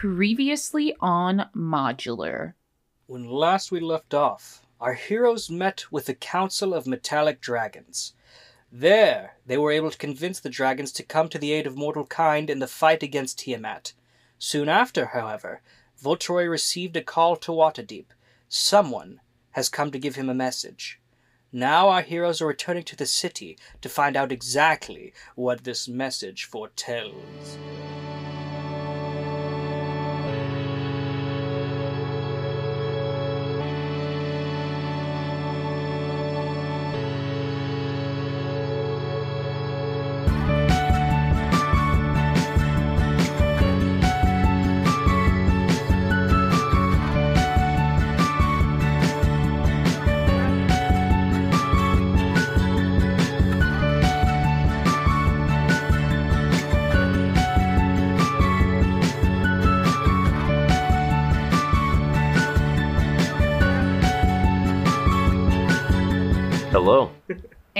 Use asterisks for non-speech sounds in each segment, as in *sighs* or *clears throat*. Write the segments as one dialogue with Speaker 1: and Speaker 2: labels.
Speaker 1: Previously on Modular.
Speaker 2: When last we left off, our heroes met with the Council of Metallic Dragons. There, they were able to convince the dragons to come to the aid of mortal kind in the fight against Tiamat. Soon after, however, Voltroy received a call to Waterdeep. Someone has come to give him a message. Now our heroes are returning to the city to find out exactly what this message foretells.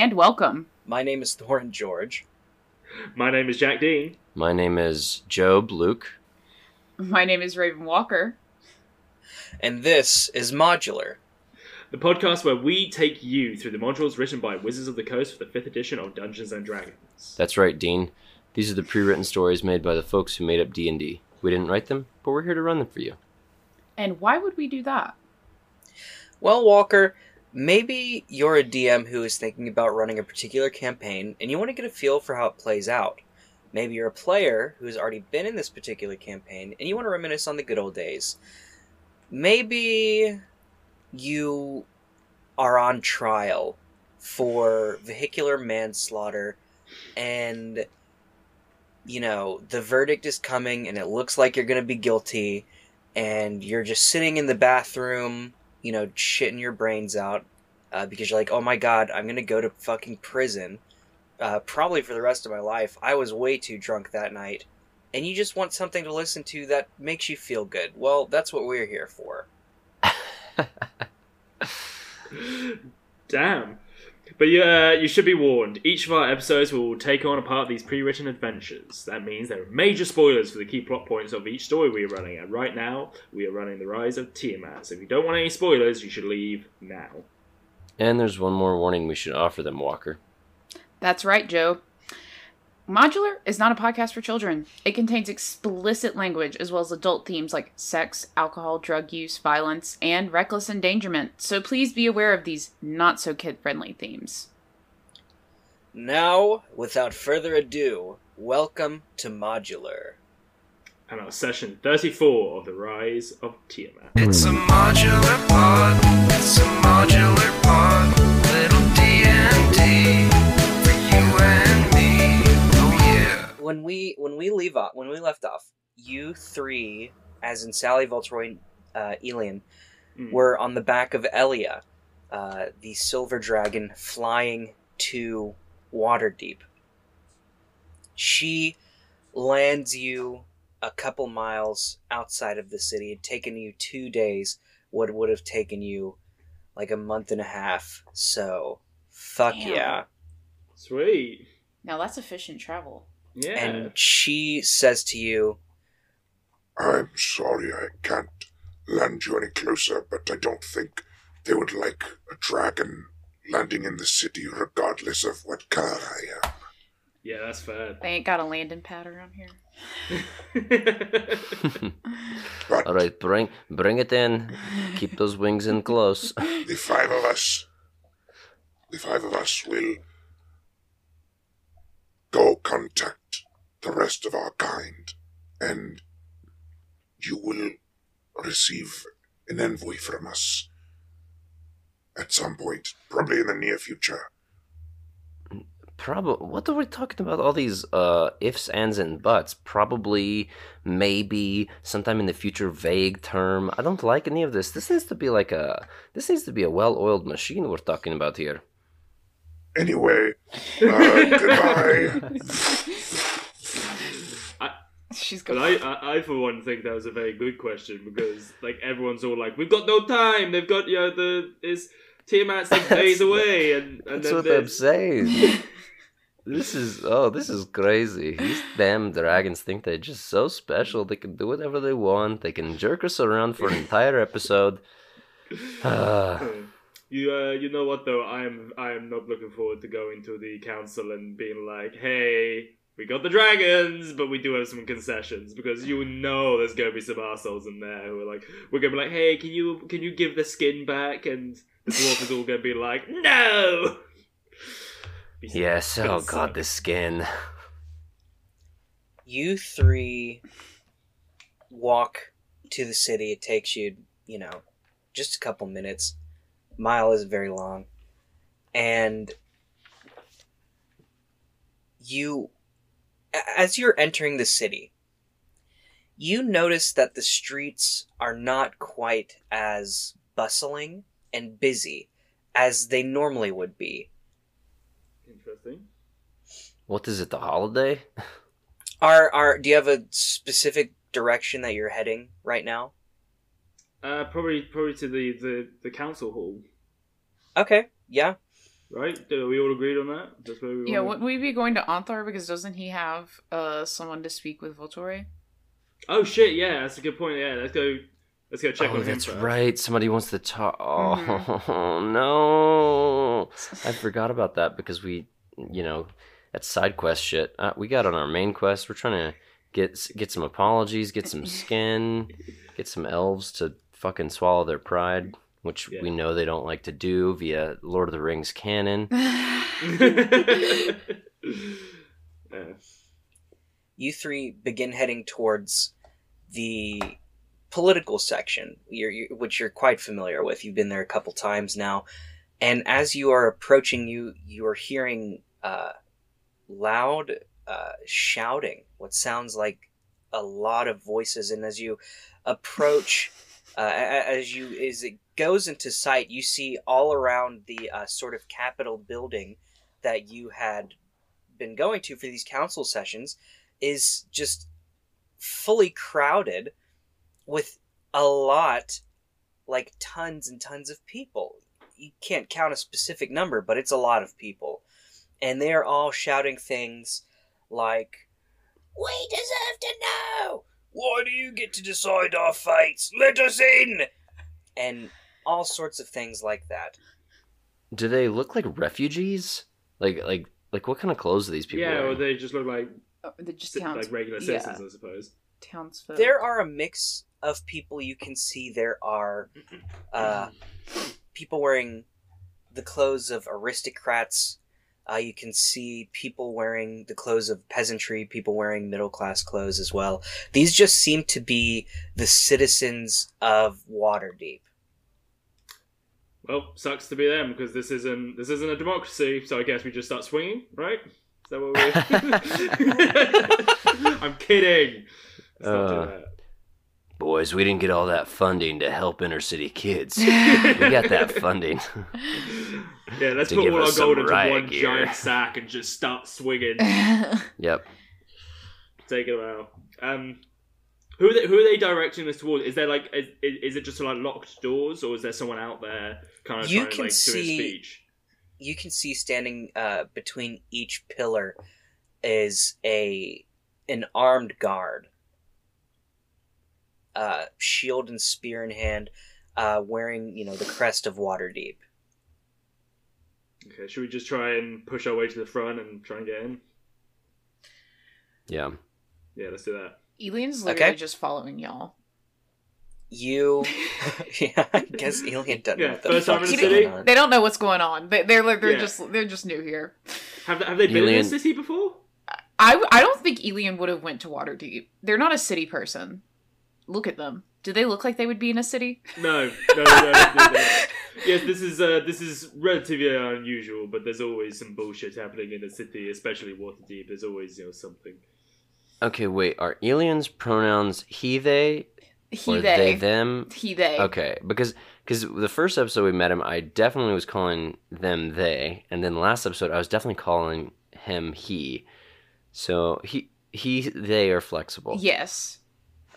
Speaker 1: And welcome.
Speaker 2: My name is Thorin George.
Speaker 3: My name is Jack Dean.
Speaker 4: My name is Joe Luke.
Speaker 1: My name is Raven Walker.
Speaker 2: And this is Modular.
Speaker 3: The podcast where we take you through the modules written by Wizards of the Coast for the 5th edition of Dungeons and Dragons.
Speaker 4: That's right, Dean. These are the pre-written stories made by the folks who made up D&D. We didn't write them, but we're here to run them for you.
Speaker 1: And why would we do that?
Speaker 2: Well, Walker, maybe you're a DM who is thinking about running a particular campaign and you want to get a feel for how it plays out. Maybe you're a player who has already been in this particular campaign and you want to reminisce on the good old days. Maybe you are on trial for vehicular manslaughter and you know the verdict is coming and it looks like you're going to be guilty and you're just sitting in the bathroom you know shitting your brains out uh, because you're like oh my god i'm going to go to fucking prison uh, probably for the rest of my life. I was way too drunk that night. And you just want something to listen to that makes you feel good. Well that's what we're here for. *laughs*
Speaker 3: Damn. But yeah, uh, you should be warned. Each of our episodes will take on a part of these pre-written adventures. That means there are major spoilers for the key plot points of each story we are running. And right now, we are running the Rise of Tiamat. So if you don't want any spoilers, you should leave now.
Speaker 4: And there's one more warning we should offer them, Walker.
Speaker 1: That's right, Joe. Modular is not a podcast for children. It contains explicit language as well as adult themes like sex, alcohol, drug use, violence, and reckless endangerment. So please be aware of these not so kid friendly themes.
Speaker 2: now without further ado welcome to modular
Speaker 3: And our session 34 of the Rise of Tiamat.
Speaker 5: It's a modular pod. It's a modular pod.
Speaker 2: When we when we leave off when we left off you three as in sally voltroy uh, elian
Speaker 3: Mm.
Speaker 2: were on the back of elia uh, the silver dragon flying to waterdeep she lands you a couple miles outside of the city it taken you two days what would have taken you like a month and a half so fuck
Speaker 1: Damn.
Speaker 2: yeah
Speaker 3: Sweet.
Speaker 1: Now that's efficient travel.
Speaker 3: Yeah.
Speaker 2: and she says to you
Speaker 6: I'm sorry I can't land you any closer, but I don't think they would like a dragon landing in the city regardless of what color I am.
Speaker 3: yeah, that's fair.
Speaker 1: They ain't got a landing pad around here. *laughs*
Speaker 6: But
Speaker 4: All right, bring bring it in. Keep those wings in close. *laughs*
Speaker 6: the five of us, the five of us will go contact the rest of our kind, and you will receive an envoy from us at some point, probably in the near future.
Speaker 4: Probably. What are we talking about? All these uh, ifs, ands, and buts. Probably, maybe, sometime in the future, vague term. I don't like any of this. This needs to be like a. This needs to be a well-oiled machine we're talking about here.
Speaker 6: Anyway, uh, *laughs* goodbye.
Speaker 1: She's
Speaker 3: But
Speaker 1: going.
Speaker 3: I, I, I, for one, think that was a very good question because, like, everyone's all like, "We've got no time. They've got, you know, the is Tiamat's like days away," and and
Speaker 4: That's
Speaker 3: then
Speaker 4: what I'm saying. *laughs* This is oh, this is crazy. These damn dragons think they're just so special. They can do whatever they want. They can jerk us around for an entire episode. *laughs*
Speaker 3: You uh, you know what though? I am I am not looking forward to going to the council and being like, hey, we got the dragons, but we do have some concessions because you know there's gonna be some assholes in there who are like, we're gonna be like, hey, can you can you give the skin back? And the dwarf is all gonna be like, no. Be
Speaker 4: yes.
Speaker 3: gonna
Speaker 4: Oh god,
Speaker 3: suck.
Speaker 4: this skin.
Speaker 2: You three walk to the city. It takes you, you know, just a couple minutes. Mile is very long. And you, as you're entering the city, you notice that the streets are not quite as bustling and busy as they normally would be.
Speaker 3: Interesting.
Speaker 4: What is it? The holiday? *laughs*
Speaker 2: Are are do you have a specific direction that you're heading right now?
Speaker 3: Uh, probably probably to the the the council hall,
Speaker 2: Okay, yeah.
Speaker 3: right? Are we all agreed on that? That's where we
Speaker 1: Yeah,
Speaker 3: wanna-
Speaker 1: wouldn't we be going to Ontharr because doesn't he have uh someone to speak with Voltroy?
Speaker 3: Oh shit! Yeah, that's a good point. Yeah, let's go. Let's go check
Speaker 4: oh,
Speaker 3: on him
Speaker 4: that's
Speaker 3: first.
Speaker 4: right. Somebody wants to talk. Oh
Speaker 1: Mm-hmm. *laughs*
Speaker 4: no! *laughs* I forgot about that because we, you know, that's side quest shit. Uh, we got on our main quest. We're trying to get get some apologies, get some skin, *laughs* get some elves to fucking swallow their pride, which
Speaker 3: Yeah.
Speaker 4: we know they don't like to do via Lord of the Rings canon. *laughs*
Speaker 2: You three begin heading towards the political section, you're, you which you're quite familiar with. You've been there a couple times now, and as you are approaching, you you are hearing uh, loud uh, shouting. What sounds like a lot of voices, and as you approach, uh, as you as it goes into sight, you see all around the uh, sort of Capitol building that you had been going to for these council sessions is just fully crowded with a lot like tons and tons of people. You can't count a specific number but it's a lot of people. And they're all shouting things like we deserve to know why do you get to decide our fates let us in and all sorts of things like that
Speaker 4: Do they look like refugees? Like like like what kind of clothes are these people
Speaker 3: yeah, or they just look like
Speaker 1: Oh, they're just
Speaker 3: ci-
Speaker 1: towns,
Speaker 3: like regular
Speaker 1: yeah.
Speaker 3: citizens, I suppose.
Speaker 1: townsfolk.
Speaker 2: there are a mix of people you can see there are uh, *clears throat* people wearing the clothes of aristocrats uh, you can see people wearing the clothes of peasantry people wearing middle class clothes as well these just seem to be the citizens of waterdeep
Speaker 3: Well, sucks to be them because this isn't this isn't a democracy. So I guess we just start swinging, right? Is that what we? *laughs* I'm kidding. Let's not do
Speaker 4: Uh. Boys, we didn't get all that funding to help inner city kids. *laughs* we got that funding. *laughs*
Speaker 3: Yeah, let's
Speaker 4: to
Speaker 3: put all our gold into one
Speaker 4: gear.
Speaker 3: giant sack and just start swinging. *laughs*
Speaker 4: yep.
Speaker 3: Take it out. Um, who are they, who are they directing this towards? Is there like is, is it just like locked doors, or is there someone out there kind of
Speaker 2: You
Speaker 3: trying to
Speaker 2: can
Speaker 3: like do a
Speaker 2: see-
Speaker 3: speech?
Speaker 2: you can see standing uh, between each pillar is a an armed guard uh, shield and spear in hand uh, wearing you know the crest of waterdeep
Speaker 3: Okay, should we just try and push our way to the front and try and get in?
Speaker 4: Yeah.
Speaker 3: Yeah, let's do that.
Speaker 1: Elian's literally
Speaker 2: Okay.
Speaker 1: just following y'all.
Speaker 2: you *laughs* yeah i guess Elian doesn't
Speaker 3: Yeah,
Speaker 2: know what the
Speaker 3: first time in the city?
Speaker 1: They don't know what's going on. They, they're like they're
Speaker 3: Yeah.
Speaker 1: just they're just new here.
Speaker 3: Have they, have they been in
Speaker 4: Elian-
Speaker 3: this city before?
Speaker 1: I I don't think Elian would have went to Waterdeep. They're not a city person. Look at them. Do they look like they would be in a city?
Speaker 3: No, no, no. no, no, no. Yes, this is uh, this is relatively unusual, but there's always some bullshit happening in the city, especially Waterdeep. There's always you know something.
Speaker 4: Okay, wait. Are Elian's pronouns he they
Speaker 1: He
Speaker 4: or
Speaker 1: they.
Speaker 4: they them?
Speaker 1: He they.
Speaker 4: Okay, because because the first episode we met him, I definitely was calling them they, and then the last episode I was definitely calling him he. So he he they are flexible.
Speaker 1: Yes.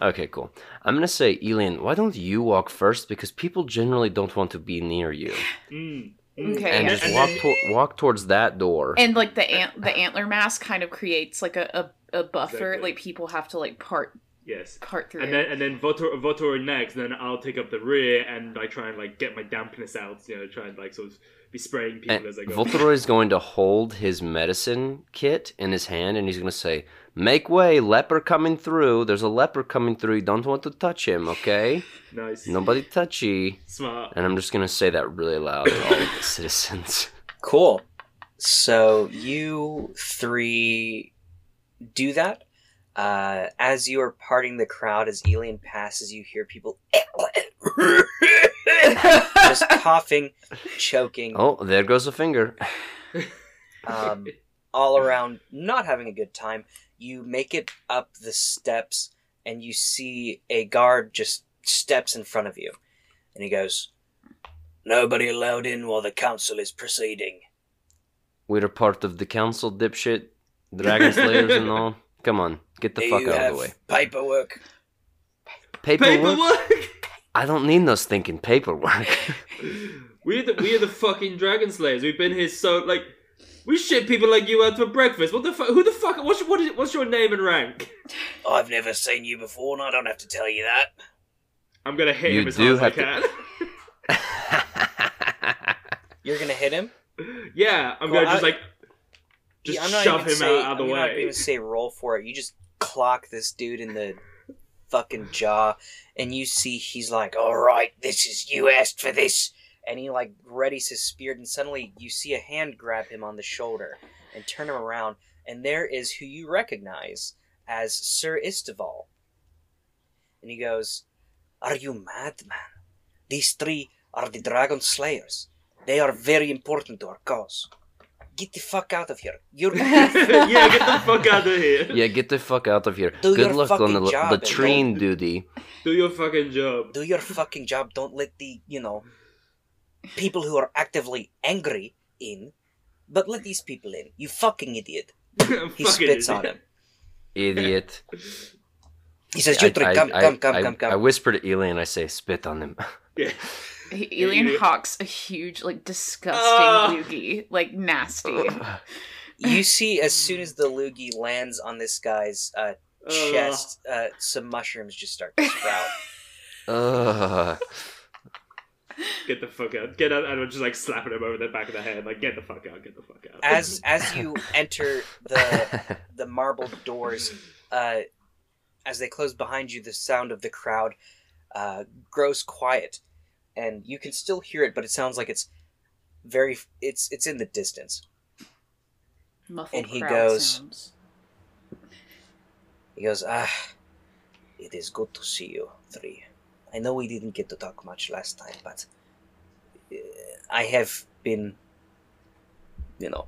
Speaker 4: Okay, cool. I'm gonna say, Elian, why don't you walk first? Because people generally don't want to be near you. *laughs*
Speaker 3: Mm,
Speaker 1: Okay.
Speaker 4: and just walk to- walk towards that door.
Speaker 1: And like the ant the antler mask kind of creates like a, a, a buffer.
Speaker 3: Exactly.
Speaker 1: Like people have to like part
Speaker 3: Yes.
Speaker 1: part through.
Speaker 3: And then and then Votor Votor next, then I'll take up the rear and like try and like get my dampness out, you know, try and like sort of be spraying people
Speaker 4: And
Speaker 3: as I go.
Speaker 4: Voltroy is going to hold his medicine kit in his hand and he's going to say, Make way, leper coming through. There's a leper coming through. You don't want to touch him, okay? *laughs*
Speaker 3: nice.
Speaker 4: Nobody touchy.
Speaker 3: Smart.
Speaker 4: And I'm just going to say that really loud to all the *coughs* citizens.
Speaker 2: Cool. So you three do that. Uh, as you are parting the crowd, as Elian passes, you hear people just *laughs* coughing, choking,
Speaker 4: Oh, there goes a finger.
Speaker 2: um, all around, not having a good time. You make it up the steps, and you see a guard just steps in front of you, and he goes, "Nobody allowed in while the council is proceeding."
Speaker 4: We're a part of the council, dipshit. Dragon Slayers and all. *laughs* Come on, get the
Speaker 2: Do
Speaker 4: fuck
Speaker 2: you
Speaker 4: out
Speaker 2: have
Speaker 4: of the way.
Speaker 2: paperwork?
Speaker 4: Paperwork?
Speaker 3: Paperwork.
Speaker 4: I don't need no stinking paperwork. *laughs* *laughs*
Speaker 3: we are the we are the fucking dragon slayers. We've been here so like we shit people like you out for breakfast. What the fuck? Who the fuck? What's what is, what's your name and rank? *laughs*
Speaker 2: I've never seen you before, and I don't have to tell you that.
Speaker 3: I'm gonna hit
Speaker 4: You
Speaker 3: him as
Speaker 4: do
Speaker 3: hard as I
Speaker 4: have
Speaker 3: can.
Speaker 2: You're gonna hit him.
Speaker 3: yeah, I'm
Speaker 2: Well,
Speaker 3: gonna just
Speaker 2: I-
Speaker 3: like just
Speaker 2: I'm not
Speaker 3: shove
Speaker 2: even
Speaker 3: him
Speaker 2: say,
Speaker 3: out, of the
Speaker 2: I'm not even say roll for it. You just clock this dude in the fucking jaw, and you see he's like, "All right, this is you asked for this," and he like readies his spear, and suddenly you see a hand grab him on the shoulder and turn him around, and there is who you recognize as Sir Isteval, and he goes, "Are you mad, man? These three are the Dragon Slayers. They are very important to our cause." Get the fuck out of here. You're *laughs* *laughs*
Speaker 3: yeah, get the fuck out of here.
Speaker 4: yeah, get the fuck out of here.
Speaker 2: Do
Speaker 4: Good luck on the
Speaker 2: fucking job, and
Speaker 4: latrine duty.
Speaker 3: Do your fucking job.
Speaker 2: do your fucking job. Don't let the, you know, people who are actively angry in, but let these people in. You fucking idiot. *laughs* He
Speaker 3: Fucking
Speaker 2: spits on him.
Speaker 4: Idiot.
Speaker 2: He says, You three, come, come, come,
Speaker 4: I,
Speaker 2: come,
Speaker 4: I
Speaker 2: come.
Speaker 4: whisper to Elian, I say, spit on him.
Speaker 3: Yeah.
Speaker 1: Elian
Speaker 3: you-
Speaker 1: hawks a huge, like disgusting
Speaker 3: Ah.
Speaker 1: loogie, like nasty.
Speaker 2: You *laughs* see, as soon as the loogie lands on this guy's uh,
Speaker 3: Uh,
Speaker 2: chest, uh, some mushrooms just start to sprout. *laughs*
Speaker 4: Ugh.
Speaker 3: get the fuck out. Get out. And I'm just like slapping him over the back of the head. Like, get the fuck out. Get the fuck out. *laughs*
Speaker 2: As as you enter the the marble doors, uh, as they close behind you, the sound of the crowd uh, grows quiet, and you can still hear it, but it sounds like it's very it's it's in the distance.
Speaker 1: Muffled
Speaker 2: And he
Speaker 1: crowd
Speaker 2: goes-
Speaker 1: sounds.
Speaker 2: He goes, "Ah, it is good to see you three. I know we didn't get to talk much last time, but uh, I have been, you know,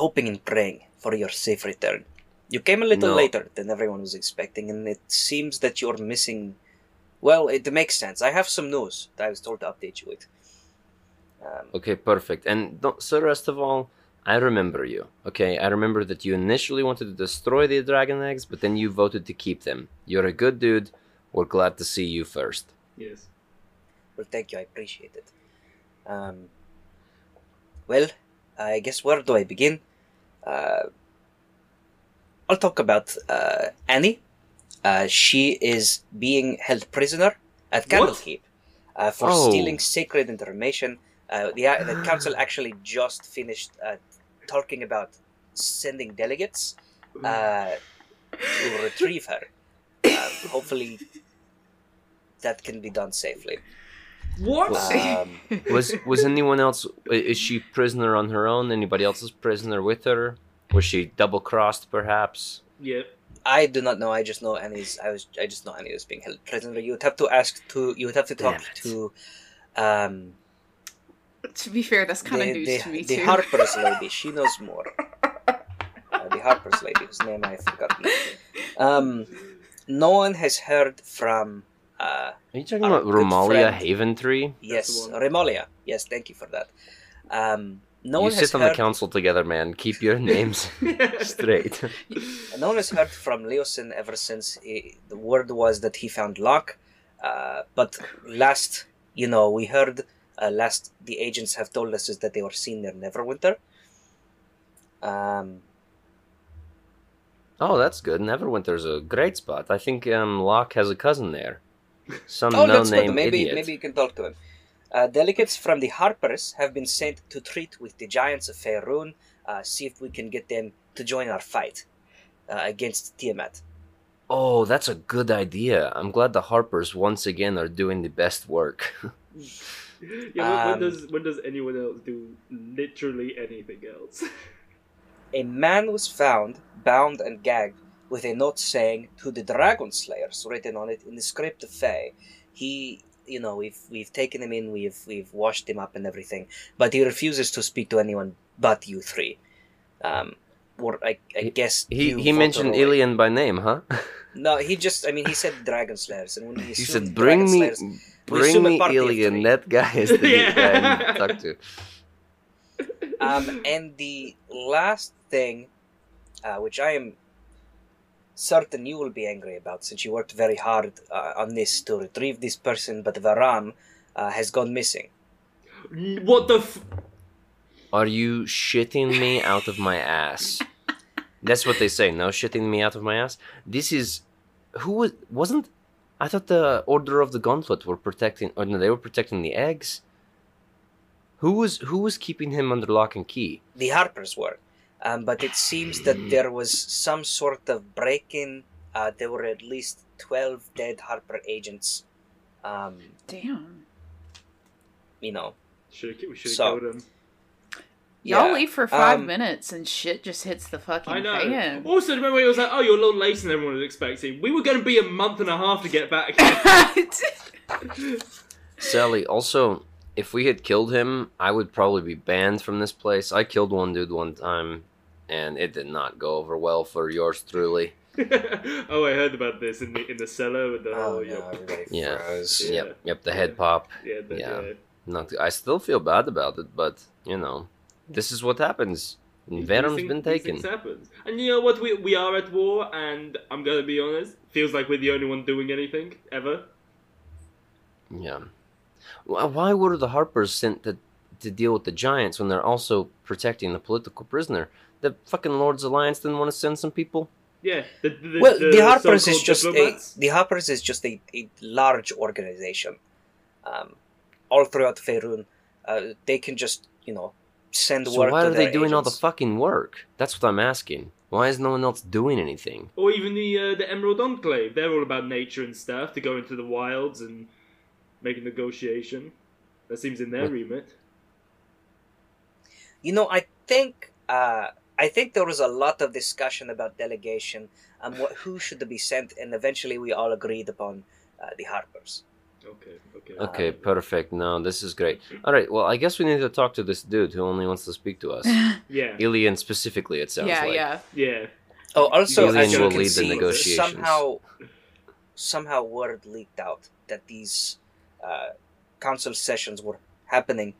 Speaker 2: hoping and praying for your safe return. You came a little
Speaker 4: No.
Speaker 2: later than everyone was expecting, and it seems that you're missing. Well, it makes sense. I have some news that I was told to update you with. Um,
Speaker 4: Okay, perfect. And don't, so rest of all, I remember you. Okay, I remember that you initially wanted to destroy the dragon eggs, but then you voted to keep them. You're a good dude. We're glad to see you first.
Speaker 3: yes.
Speaker 2: Well, thank you. I appreciate it. Um, well, I guess where do I begin? Uh, I'll talk about uh, Annie. Uh, she is being held prisoner at
Speaker 3: What?
Speaker 2: Candlekeep uh, for
Speaker 4: Oh.
Speaker 2: stealing sacred information. Uh, the, the *gasps* council actually just finished uh, talking about sending delegates uh, to *laughs* retrieve her. Um, hopefully, that can be done safely.
Speaker 3: What?
Speaker 2: Um, *laughs*
Speaker 4: Was was anyone else? Is she prisoner on her own? Anybody else is prisoner with her? Was she double crossed, perhaps?
Speaker 3: yeah.
Speaker 2: I do not know. I just know Annie's. I was. I just know Annie was being held prisoner. You would have to ask to. You would have to talk to, um,
Speaker 1: To be fair, that's kind of news
Speaker 2: the,
Speaker 1: to me
Speaker 2: the
Speaker 1: too.
Speaker 2: Harper's lady. She knows *laughs* more. Uh, the Harper's lady, whose name I forgot. Um, no one has heard from. Uh,
Speaker 4: Are you talking about
Speaker 2: good
Speaker 4: Romalia
Speaker 2: friend.
Speaker 4: Haventree?
Speaker 2: yes,
Speaker 3: the one.
Speaker 2: Remallia. Yes, thank you for that. Um, no
Speaker 4: you
Speaker 2: one has
Speaker 4: sit on
Speaker 2: heard.
Speaker 4: the council together, man. Keep your names *laughs* straight. *laughs*
Speaker 2: No one has heard from Leosin ever since he, the word was that he found Locke. Uh, but last, you know, we heard uh, last the agents have told us is that they were seen near Neverwinter. Um,
Speaker 4: Oh, that's good. Neverwinter's a great spot. I think um, Locke has a cousin there. Some
Speaker 2: oh, that's
Speaker 4: no-name
Speaker 2: good. Maybe
Speaker 4: idiot.
Speaker 2: maybe you can talk to him. Uh, delegates from the Harpers have been sent to treat with the giants of Faerun. Uh, see if we can get them to join our fight uh, against Tiamat.
Speaker 4: Oh, that's a good idea. I'm glad the Harpers once again are doing the best work. *laughs*
Speaker 3: Yeah, when,
Speaker 2: Um,
Speaker 3: when does when does anyone else do literally anything else?
Speaker 2: A man was found, bound and gagged, with a note saying "To the Dragon Slayers" written on it in the script of Fae. He, you know, we've we've taken him in, we've we've washed him up and everything, but he refuses to speak to anyone but you three. Um, or I, I
Speaker 4: He-
Speaker 2: guess
Speaker 4: he
Speaker 2: you,
Speaker 4: he mentioned
Speaker 2: Fauntleroy.
Speaker 4: Elian by name, huh? *laughs*
Speaker 2: No, he just, I mean, he said Dragon Slayers, and when he,
Speaker 4: He said, "Bring
Speaker 2: Dragon
Speaker 4: me,
Speaker 2: Slayers,
Speaker 4: bring me
Speaker 2: party Elian.
Speaker 4: That guy is the *laughs*
Speaker 3: Yeah.
Speaker 4: guy to talk to."
Speaker 2: Um, and the last thing, uh, which I am certain you will be angry about, since you worked very hard uh, on this to retrieve this person, but Varram uh, has gone missing.
Speaker 3: what the? F-
Speaker 4: Are you shitting me out of my ass? That's what they say. No shitting me out of my ass. This is who was wasn't. I thought the Order of the Gauntlet were protecting, or no, they were protecting the eggs. Who was who was keeping him under lock and key?
Speaker 2: The Harpers were, um, but it seems that there was some sort of break-in. Uh, there were at least twelve dead Harper agents. Um,
Speaker 1: Damn.
Speaker 2: you know,
Speaker 3: should we should have
Speaker 2: So-
Speaker 3: killed him.
Speaker 1: Y'all
Speaker 2: Yeah,
Speaker 1: leave for five
Speaker 2: um,
Speaker 1: minutes and shit just hits the fucking
Speaker 3: I know.
Speaker 1: fan.
Speaker 3: Also, remember it was like, oh, you're a little later than everyone was expecting. We were going to be a month and a half to get back. *laughs* *laughs* *laughs*
Speaker 4: Sally. Also, if we had killed him, I would probably be banned from this place. I killed one dude one time, and it did not go over well for yours truly. *laughs*
Speaker 3: oh, I heard about this in the in the cellar with the
Speaker 2: oh
Speaker 3: whole.
Speaker 2: no, everybody *laughs*
Speaker 4: Yeah.
Speaker 2: froze.
Speaker 3: Yeah.
Speaker 4: Yep, yep. The head pop.
Speaker 3: yeah, the,
Speaker 4: Yeah.
Speaker 3: yeah.
Speaker 4: Not. I still feel bad about it, but you know, this is what happens.
Speaker 3: These
Speaker 4: Venom's
Speaker 3: things-
Speaker 4: been
Speaker 3: these
Speaker 4: taken.
Speaker 3: things happens. And you know what? We, we are at war, and I'm going to be honest, feels like we're the only one doing anything, ever.
Speaker 4: Yeah. Wh- Why were the Harpers sent to to deal with the Giants when they're also protecting the political prisoner? The fucking Lord's Alliance didn't want to send some people.
Speaker 3: Yeah. The, the,
Speaker 2: well, the, Harpers is just
Speaker 3: diplomats.
Speaker 2: a the Harpers is just a, a large organization, um, all throughout Faerun. Uh, they can just you know send
Speaker 4: So
Speaker 2: word.
Speaker 4: why
Speaker 2: to
Speaker 4: are they
Speaker 2: their
Speaker 4: doing all the fucking work? That's what I'm asking. Why is no one else doing anything?
Speaker 3: Or even the uh, the Emerald Enclave. They're all about nature and stuff, to go into the wilds and make a negotiation. That seems in their remit.
Speaker 2: You know, I think uh, I think there was a lot of discussion about delegation and what who should be sent, and eventually we all agreed upon uh, the Harpers.
Speaker 3: Okay, okay.
Speaker 4: Okay,
Speaker 2: Um,
Speaker 4: perfect. No, this is great. All right, well, I guess we need to talk to this dude who only wants to speak to us. *laughs*
Speaker 3: Yeah,
Speaker 4: Elian specifically, it sounds
Speaker 1: yeah,
Speaker 4: like.
Speaker 1: yeah.
Speaker 3: yeah.
Speaker 2: Oh, also
Speaker 4: Aliens
Speaker 2: as you
Speaker 4: will
Speaker 2: can
Speaker 4: lead the
Speaker 2: see,
Speaker 4: negotiations.
Speaker 2: somehow somehow word leaked out that these uh, council sessions were happening,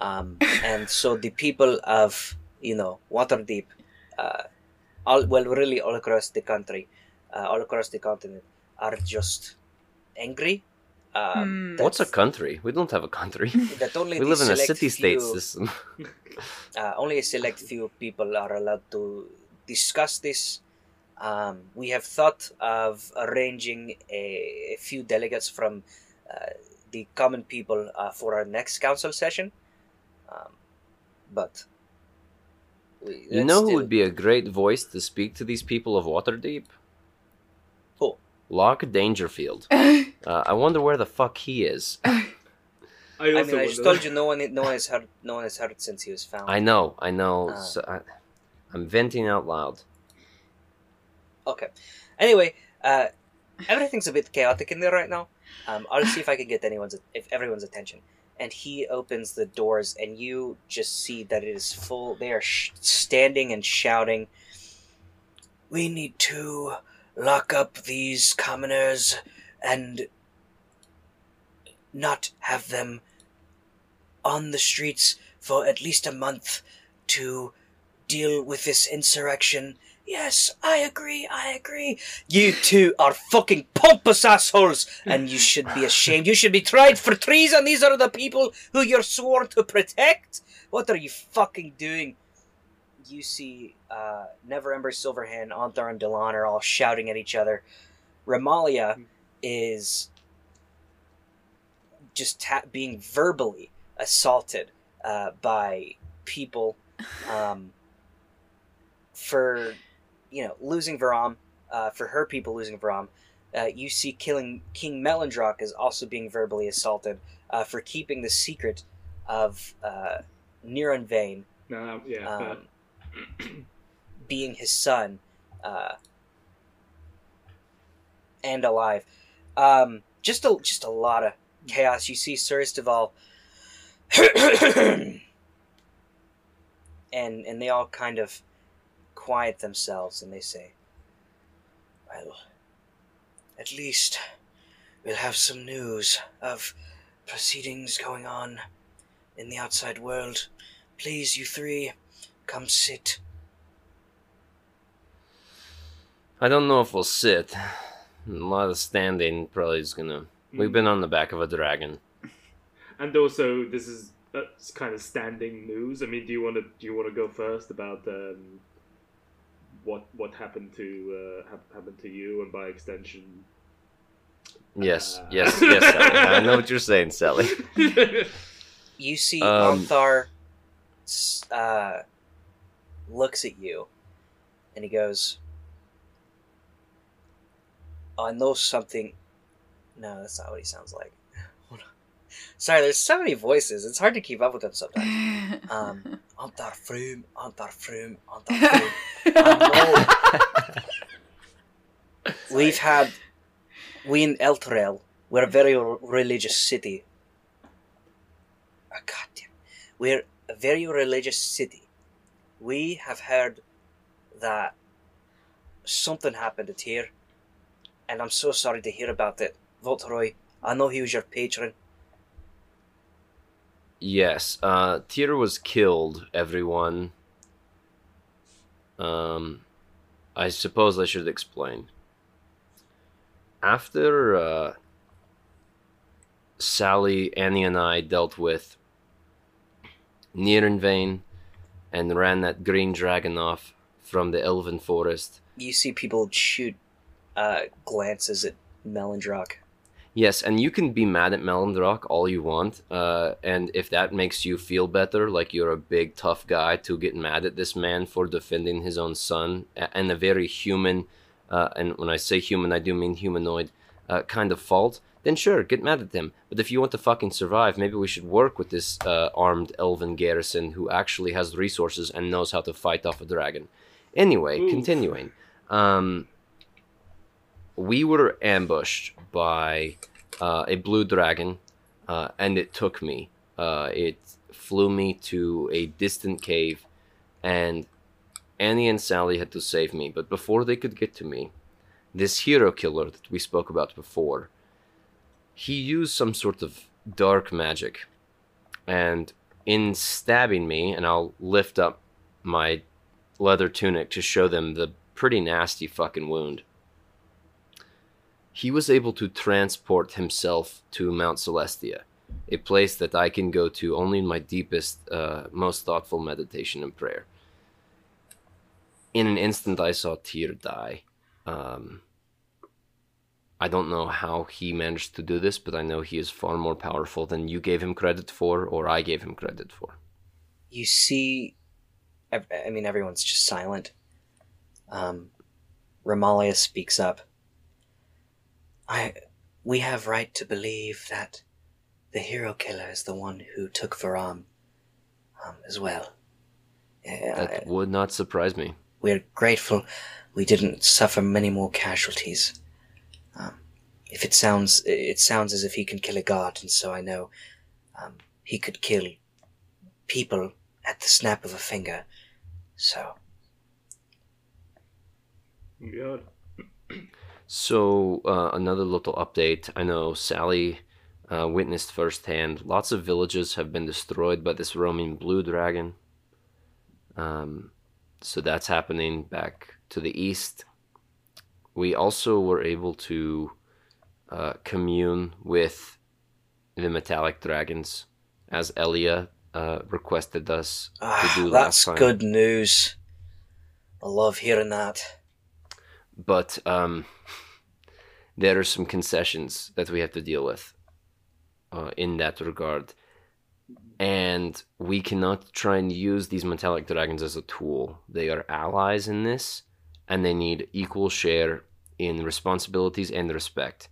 Speaker 2: um, *laughs* and so the people of you know Waterdeep, uh, all well, really all across the country, uh, all across the continent, are just angry. Um, that-
Speaker 4: What's a country? We don't have a country. *laughs*
Speaker 2: that only
Speaker 4: we live in a city-state system. *laughs*
Speaker 2: uh, only a select few people are allowed to discuss this. Um, we have thought of arranging a, a few delegates from uh, the common people uh, for our next council session. Um, but we,
Speaker 4: You know who would be a great voice to speak to these people of Waterdeep?
Speaker 2: Who?
Speaker 4: Locke Dangerfield. *laughs* Uh, I wonder where the fuck he is. *laughs*
Speaker 3: I
Speaker 2: I
Speaker 3: also
Speaker 2: mean, I just told you no one, no one has heard, no one has heard since he was found.
Speaker 4: I know, I know.
Speaker 2: Ah.
Speaker 4: so I, I'm venting out loud.
Speaker 2: Okay. Anyway, uh, everything's a bit chaotic in there right now. Um, I'll see if I can get anyone's if everyone's attention. And he opens the doors, and you just see that it is full. They are sh- standing and shouting. We need to lock up these commoners and not have them on the streets for at least a month to deal with this insurrection Yes, I agree, I agree. You two are fucking pompous assholes, and you should be ashamed. You should be tried for treason. These are the people who you're sworn to protect. What are you fucking doing? You see, uh, Neverember, Silverhand, Ontharr, and Delaan are all shouting at each other. Remallia is just ta- being verbally assaulted uh, by people um, for you know losing Varram, uh, for her people losing Varram. Uh, you see, killing King Melandrach is also being verbally assaulted uh, for keeping the secret of uh, Niran Vane
Speaker 3: No, yeah.
Speaker 2: um, *clears throat* being his son uh, and alive. Um, just a just a lot of chaos. You see, Sir Isteval, *clears throat* and and they all kind of quiet themselves and they say, "Well, at least we'll have some news of proceedings going on in the outside world. Please, you three, come sit."
Speaker 4: I don't know if we'll sit. A lot of standing probably is gonna. We've been on the back of a dragon.
Speaker 3: And also, this is that's kind of standing news. I mean, do you want to do you want to go first about um, what what happened to uh, hap- happened to you, and by extension,
Speaker 4: Yes,
Speaker 3: Uh.
Speaker 4: yes, yes. Sally. I know what you're saying, Sally. *laughs*
Speaker 2: You see,
Speaker 4: Um,
Speaker 2: Ontharr uh, looks at you, and he goes, "I know something." No, that's not what he sounds like. Sorry, there's so many voices. It's hard to keep up with them sometimes. *laughs* Um, Ontharr Frume, Ontharr Frume, Ontharr Frume. *laughs* We've had, we in Elturel, we're a very r- religious city. Oh, God damn. We're a very religious city. We have heard that something happened at here, and I'm so sorry to hear about it. Voltroy, I know he was your patron.
Speaker 4: Yes, uh, Tyr was killed, everyone. Um, I suppose I should explain. After uh, Sally, Annie, and I dealt with Nirenvain and ran that green dragon off from the Elven Forest,
Speaker 2: You see people shoot uh, glances at Melandrach.
Speaker 4: Yes, and you can be mad at Melandrach all you want, uh, and if that makes you feel better, like you're a big tough guy to get mad at this man for defending his own son, and a very human, uh, and when I say human, I do mean humanoid, uh, kind of fault, then sure, get mad at him. But if you want to fucking survive, maybe we should work with this uh, armed elven garrison who actually has resources and knows how to fight off a dragon. Anyway,
Speaker 3: Oof.
Speaker 4: continuing. Um, we were ambushed by uh, a blue dragon, uh, and it took me. Uh, it flew me to a distant cave, and Annie and Sally had to save me. But before they could get to me, this hero killer that we spoke about before, he used some sort of dark magic, and in stabbing me, and I'll lift up my leather tunic to show them the pretty nasty fucking wound he was able to transport himself to Mount Celestia, a place that I can go to only in my deepest, uh, most thoughtful meditation and prayer. In an instant, I saw Tyr die. Um, I don't know how he managed to do this, but I know he is far more powerful than you gave him credit for, or I gave him credit for.
Speaker 2: You see, I mean, everyone's just silent. Um, Remallia speaks up. I, we have right to believe that the hero killer is the one who took Varram, um, as well.
Speaker 4: That would not surprise me.
Speaker 2: we're grateful we didn't suffer many more casualties. Um, if it sounds, it sounds as if he can kill a god, and so I know um, he could kill people at the snap of a finger. So
Speaker 3: God.
Speaker 4: So uh, another little update. I know Sally uh, witnessed firsthand. Lots of villages have been destroyed by this roaming blue dragon. Um, so that's happening back to the east. We also were able to uh, commune with the metallic dragons, as Elia uh, requested us to
Speaker 2: Ah,
Speaker 4: do last time.
Speaker 2: That's good news. I love hearing that.
Speaker 4: But um, *laughs* there are some concessions that we have to deal with uh, in that regard. And we cannot try and use these metallic dragons as a tool. They are allies in this, and they need equal share in responsibilities and respect.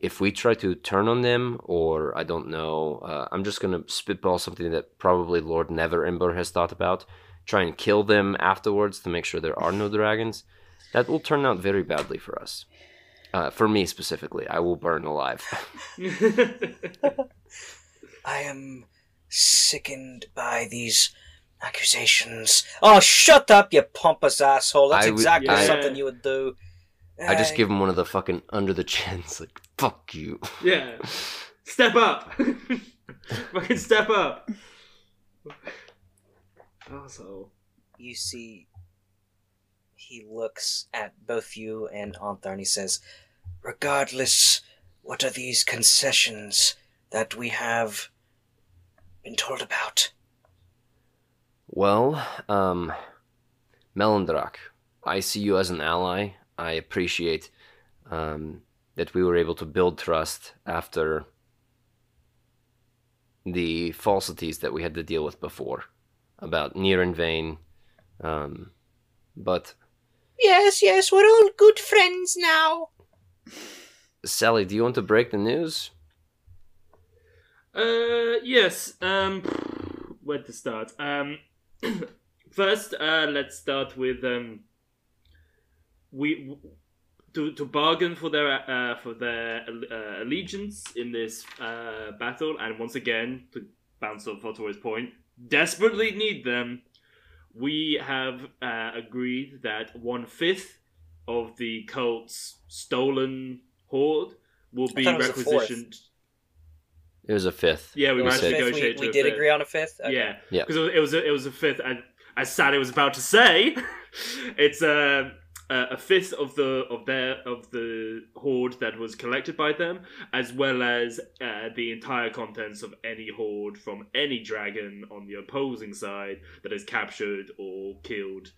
Speaker 4: If we try to turn on them, or I don't know, uh, I'm just gonna spitball something that probably Lord Neverember has thought about. Try and kill them afterwards to make sure there are no dragons. That will turn out very badly for us. Uh, for me specifically, I will burn alive. *laughs*
Speaker 2: I am sickened by these accusations. Oh, shut up, you pompous asshole. That's
Speaker 4: I would-
Speaker 2: exactly
Speaker 3: I-
Speaker 2: something you would do.
Speaker 4: I just
Speaker 2: Uh,
Speaker 4: give him one of the fucking under the chins, like fuck you. *laughs*
Speaker 3: yeah. Step up. *laughs* Fucking step up. Asshole.
Speaker 2: You see, he looks at both you and Ontharr and he says, Regardless, what are these concessions that we have been told about?
Speaker 4: Well, um, I see you as an ally. I appreciate um, that we were able to build trust after the falsities that we had to deal with before about Near and Vain. Um, but
Speaker 2: Yes, yes, we're all good friends now.
Speaker 4: Sally, do you want to break the news?
Speaker 3: Uh, yes. Um, *sighs* where to start? Um, *clears throat* first, uh, let's start with um, we to to bargain for their uh for their uh, allegiance in this uh battle, and once again to bounce off Fotor's point, desperately need them. We have uh, agreed that one fifth of the cult's stolen hoard will be
Speaker 2: it was a fourth.
Speaker 3: requisitioned.
Speaker 4: It was a fifth.
Speaker 3: Yeah, we
Speaker 4: We
Speaker 3: managed to negotiate
Speaker 2: we,
Speaker 3: to
Speaker 2: we
Speaker 3: a
Speaker 2: did
Speaker 3: fifth.
Speaker 2: agree on a fifth? Okay.
Speaker 3: Yeah,
Speaker 4: Yeah.
Speaker 3: because it was a, it was a fifth. And as Sally was about to say, *laughs* it's a a fifth of the of their of the hoard that was collected by them, as well as uh, the entire contents of any hoard from any dragon on the opposing side that is captured or killed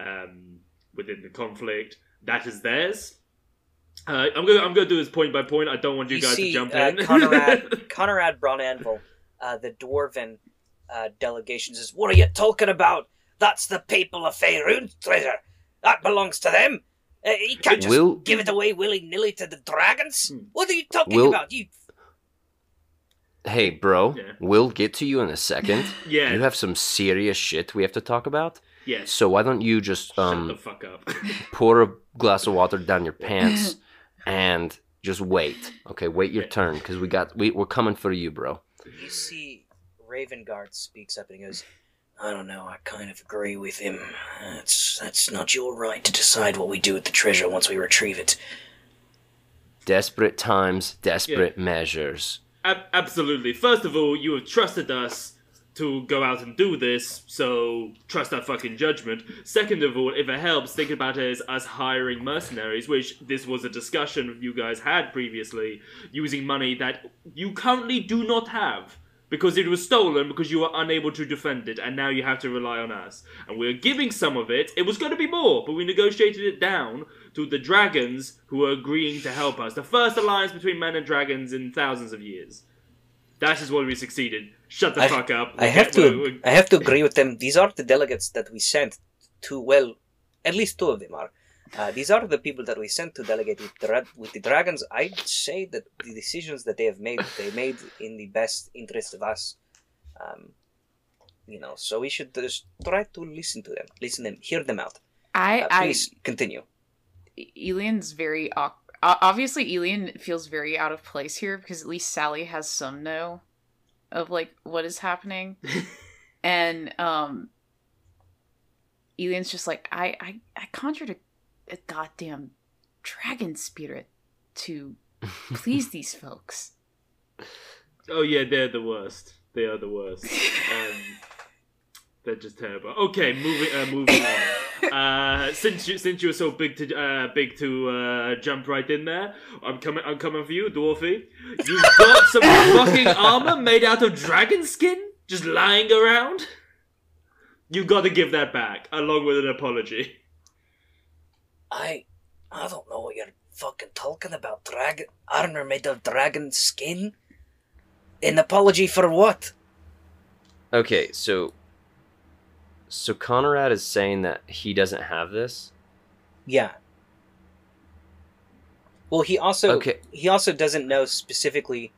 Speaker 3: um, within the conflict. That is theirs. Uh, I'm gonna I'm gonna do this point by point. I don't want you, guys
Speaker 2: see,
Speaker 3: to jump
Speaker 2: uh,
Speaker 3: in.
Speaker 2: Conrad, *laughs* Conrad Brawnanvil, uh, the dwarven uh, delegation says, What are you talking about? That's the people of Faerun's treasure. That belongs to them. Uh, you can't just
Speaker 4: Will-
Speaker 2: give it away willy nilly to the dragons.
Speaker 3: Hmm.
Speaker 2: What are you talking
Speaker 4: Will-
Speaker 2: about? You
Speaker 4: Hey, bro,
Speaker 3: Yeah.
Speaker 4: we'll get to you in a second. *laughs*
Speaker 3: yeah.
Speaker 4: You have some serious shit we have to talk about.
Speaker 3: yes.
Speaker 4: So why don't you just
Speaker 3: Shut the
Speaker 4: um
Speaker 3: fuck up. *laughs*
Speaker 4: pour a glass of water down your pants *laughs* and just wait. Okay, wait your
Speaker 3: Yeah.
Speaker 4: turn because we got we we're coming for you, bro.
Speaker 2: you see Ravengard speaks up and he goes, I don't know, I kind of agree with him. That's that's not your right to decide what we do with the treasure once we retrieve it.
Speaker 4: Desperate times, desperate measures.
Speaker 3: Ab- absolutely. First of all, you have trusted us to go out and do this, so trust our fucking judgment. Second of all, if it helps, think about it as us hiring mercenaries, which this was a discussion you guys had previously, using money that you currently do not have. Because it was stolen because you were unable to defend it, and now you have to rely on us. And we're giving some of it. It was going to be more, but we negotiated it down to the dragons who are agreeing to help us. The first alliance between men and dragons in thousands of years. That is what we succeeded. Shut the
Speaker 2: I-
Speaker 3: fuck up.
Speaker 2: I have
Speaker 3: We're-
Speaker 2: to.
Speaker 3: we're-
Speaker 2: I have to agree with them. These are the delegates that we sent to. Well, at least two of them are. Uh, these are the people that we sent to delegate with the with the dragons. I'd say that the decisions that they have made, they made in the best interest of us. Um, you know, so we should just try to listen to them, listen them, hear them out.
Speaker 1: I,
Speaker 2: Uh,
Speaker 1: I,
Speaker 2: please continue.
Speaker 1: Elian's very awk- o- obviously Elian feels very out of place here because at least Sally has some know of like what is happening, *laughs* and um, Elian's just like I I I conjured a, a goddamn dragon spirit to *laughs* please these folks.
Speaker 3: Oh yeah, they're the worst. They are the worst. *laughs* Um, they're just terrible. Okay, moving uh, moving on. uh, since you since you were so big to uh, big to uh, jump right in there, I'm coming. I'm coming for you, Dwarfy. You've *laughs* got some fucking armor made out of dragon skin just lying around. You've got to give that back, along with an apology.
Speaker 2: I, I don't know what you're fucking talking about. Dragon armor made of dragon skin. An apology for what?
Speaker 4: Okay, so so Conrad is saying that he doesn't have this.
Speaker 2: Yeah. Well, he also
Speaker 4: Okay.
Speaker 2: he also doesn't know specifically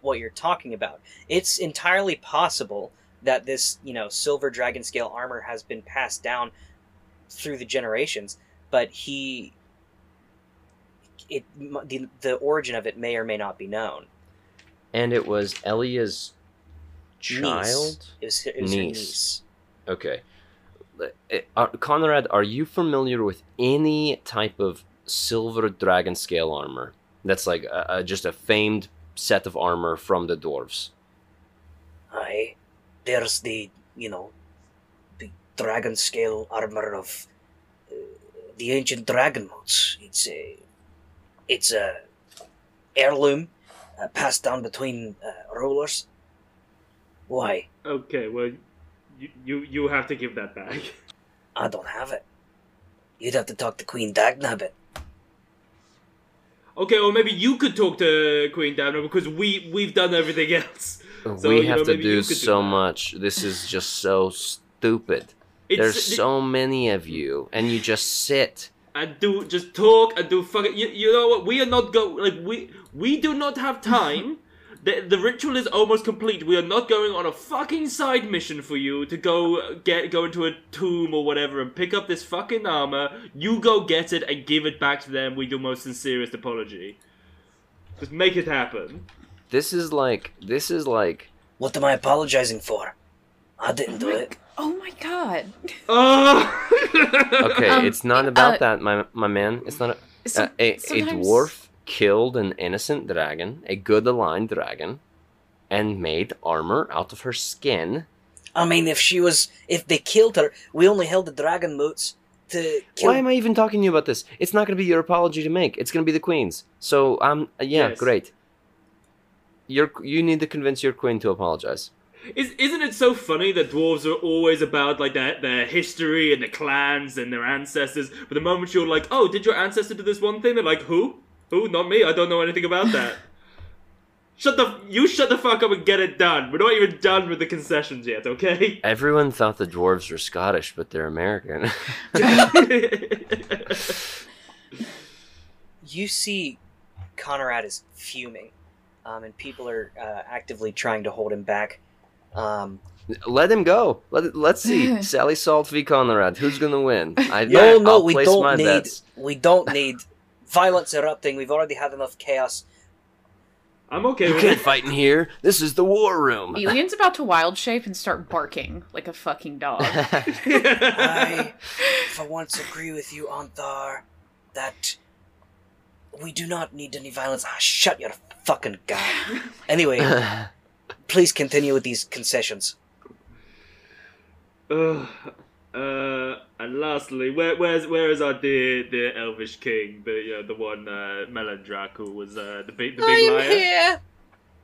Speaker 2: what you're talking about. It's entirely possible that this, you know, silver dragon scale armor has been passed down through the generations, but he it the, the origin of it may or may not be known.
Speaker 4: And it was Elia's child.
Speaker 2: Niece. It was, it was
Speaker 4: Niece.
Speaker 2: niece.
Speaker 4: Okay. Uh, uh, Conrad, are you familiar with any type of silver dragon scale armor? That's like uh, uh, just a famed set of armor from the dwarves.
Speaker 2: Aye. There's the, you know, the dragon scale armor of the ancient dragon modes. It's a, it's a heirloom uh, passed down between uh, rulers. Why?
Speaker 3: Okay, well, you you you have to give that back. *laughs*
Speaker 2: I don't have it. You'd have to talk to Queen Dagnabbit.
Speaker 3: Okay, or maybe you could talk to Queen Damna because we we've done everything else. So,
Speaker 4: we
Speaker 3: you
Speaker 4: have
Speaker 3: know,
Speaker 4: to do
Speaker 3: could do
Speaker 4: so much. This is just so stupid.
Speaker 3: It's,
Speaker 4: There's so many of you, and you just sit.
Speaker 3: and do just talk and do fucking. You, you know what? We are not go like we we do not have *laughs* time. The, the ritual is almost complete. We are not going on a fucking side mission for you to go get go into a tomb or whatever and pick up this fucking armor. You go get it and give it back to them with your most sincerest apology. Just make it happen.
Speaker 4: This is like this is like
Speaker 2: What am I apologizing for? I didn't do it.
Speaker 1: Oh my god.
Speaker 3: Oh. *laughs*
Speaker 4: okay.
Speaker 1: Um,
Speaker 4: it's not about
Speaker 1: uh,
Speaker 4: that, my my man. It's not a,
Speaker 1: So-
Speaker 4: uh, a, a dwarf killed an innocent dragon, a good aligned dragon, and made armor out of her skin.
Speaker 2: I mean, if she was, if they killed her, we only held the dragon moots to kill.
Speaker 4: Why am I even talking to you about this? It's not going to be your apology to make. It's going to be the queen's. So um, yeah,
Speaker 3: Yes.
Speaker 4: great. You're you need to convince your queen to apologize.
Speaker 3: Is, isn't it so funny that dwarves are always about like their, their history and their clans and their ancestors, but the moment you're like, oh, did your ancestor do this one thing? They're like, who? Who? Not me. I don't know anything about that. *laughs* shut the you shut the fuck up and get it done. We're not even done with the concessions yet, okay?
Speaker 4: Everyone thought the dwarves were Scottish, but they're American. *laughs*
Speaker 2: you see Conrad is fuming, um, and people are uh, actively trying to hold him back. Um,
Speaker 4: Let him go. Let let's see. *laughs* Sally Salt v Conrad. Who's gonna win? I
Speaker 2: no, no,
Speaker 4: I'll
Speaker 2: we don't need.
Speaker 4: bets.
Speaker 2: We don't need violence erupting. We've already had enough chaos.
Speaker 3: I'm okay
Speaker 4: You
Speaker 3: with
Speaker 4: can't
Speaker 3: it.
Speaker 4: fight in here. This is the war room.
Speaker 1: Elian's about to wild shape and start barking like a fucking dog.
Speaker 2: If *laughs* I, *laughs* for once, agree with you, Ontharr, that we do not need any violence. Ah, shut your fucking god. Anyway, please continue with these concessions.
Speaker 3: Ugh. Uh, and lastly, where where's where is our dear dear elvish king, the you know, the one uh, Melandrach who was uh, the big the big liar?
Speaker 2: here,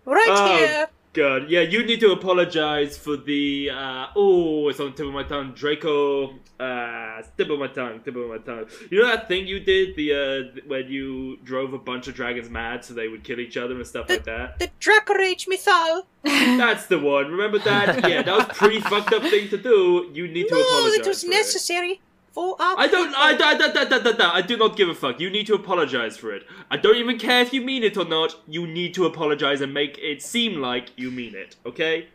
Speaker 2: right
Speaker 3: Oh.
Speaker 2: here.
Speaker 3: God, yeah, you need to apologize for the uh oh, it's on the tip of my tongue, Draco. Uh, tip of my tongue, tip of my tongue. You know that thing you did, the uh, when you drove a bunch of dragons mad so they would kill each other and stuff like that.
Speaker 2: The Dracorage Mythal. *laughs*
Speaker 3: That's the one. Remember that? Yeah, that was pretty *laughs* fucked up thing to do. You need to
Speaker 2: No,
Speaker 3: apologize.
Speaker 2: it was necessary for our.
Speaker 3: I don't. I, I, I, I, I, I, I do not give a fuck. You need to apologize for it. I don't even care if you mean it or not. You need to apologize and make it seem like you mean it. Okay?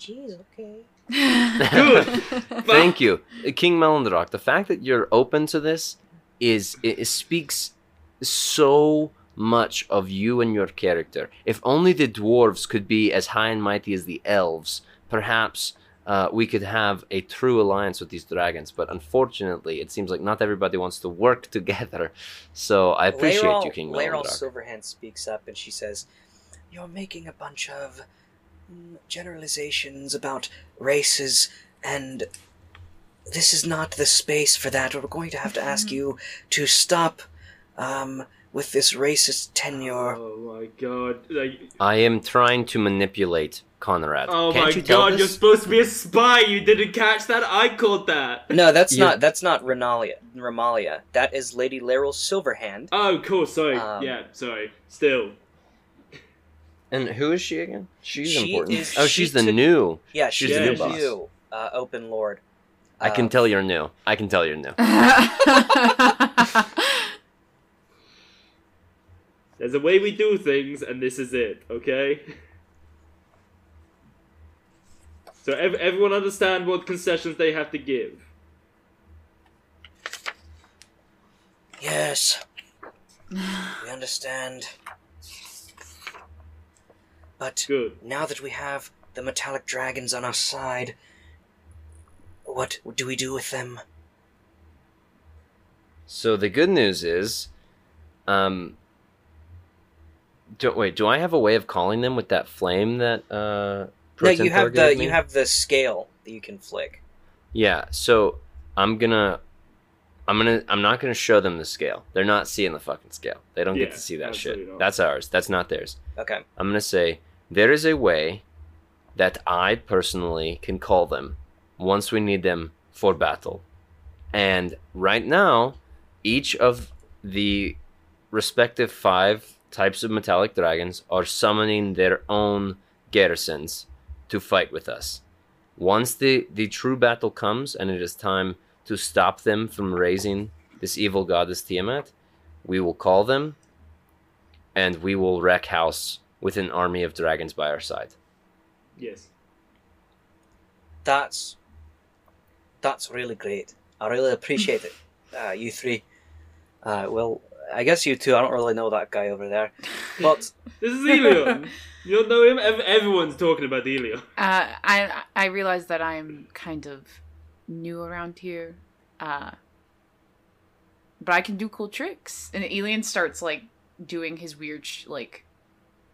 Speaker 2: Jeez, okay. *laughs*
Speaker 3: Good. *laughs*
Speaker 4: Thank you, King Melandrach. The fact that you're open to this is it, it speaks so much of you and your character. If only the dwarves could be as high and mighty as the elves, perhaps uh, we could have a true alliance with these dragons. But unfortunately, it seems like not everybody wants to work *laughs* together. So I appreciate
Speaker 2: Laeral-
Speaker 4: you, King
Speaker 2: Laeral
Speaker 4: Melandrach.
Speaker 2: Silverhand speaks up and she says, You're making a bunch of mm, generalizations about races and this is not the space for that. We're going to have to ask you to stop um, with this racist tenure.
Speaker 3: Oh my god! Like,
Speaker 4: I am trying to manipulate Conrad.
Speaker 3: oh
Speaker 4: Can't
Speaker 3: my
Speaker 4: you tell
Speaker 3: god!
Speaker 4: this?
Speaker 3: You're supposed to be a spy. You didn't catch that. I caught that.
Speaker 2: No, that's
Speaker 4: You-
Speaker 2: not that's not Renalia. Ramalia. That is Lady Laeral Silverhand.
Speaker 3: Oh, cool. Sorry.
Speaker 2: Um,
Speaker 3: yeah. Sorry. Still.
Speaker 4: And who is she again? She's
Speaker 2: She
Speaker 4: important.
Speaker 2: is-
Speaker 4: oh,
Speaker 2: she
Speaker 4: she's the
Speaker 2: took-
Speaker 4: new.
Speaker 2: Yeah,
Speaker 4: She's
Speaker 2: she's
Speaker 3: the
Speaker 2: the
Speaker 3: new boss.
Speaker 2: new uh, open lord.
Speaker 4: I can
Speaker 2: Um,
Speaker 4: tell you're new. I can tell you're new. *laughs*
Speaker 3: There's a way we do things, and this is it. Okay. So ev- everyone understand what concessions they have to give.
Speaker 2: Yes. we understand. But
Speaker 3: Good.
Speaker 2: now that we have the metallic dragons on our side, what do we do with them?
Speaker 4: So the good news is, um, do, wait, do I have a way of calling them with that flame that uh?
Speaker 2: No, you have the you have the scale that you can flick.
Speaker 4: Yeah, so I'm gonna, I'm gonna, I'm not gonna show them the scale. They're not seeing the fucking scale. They don't get to see that shit.
Speaker 3: not.
Speaker 4: That's ours. That's not theirs.
Speaker 2: Okay.
Speaker 4: I'm gonna say there is a way that I personally can call them once we need them for battle. And right now, each of the respective five types of metallic dragons are summoning their own garrisons to fight with us. Once the, the true battle comes and it is time to stop them from raising this evil goddess Tiamat, we will call them and we will wreck house with an army of dragons by our side.
Speaker 3: Yes.
Speaker 2: That's that's really great. I really appreciate it. Uh, you three. Uh, well, I guess you two. I don't really know that guy over there, but *laughs*
Speaker 3: This is Elio. you don't know him? Ev- everyone's talking about Elio.
Speaker 1: Uh, I I realize that I'm kind of new around here, uh, but I can do cool tricks. And Elian starts like doing his weird sh- like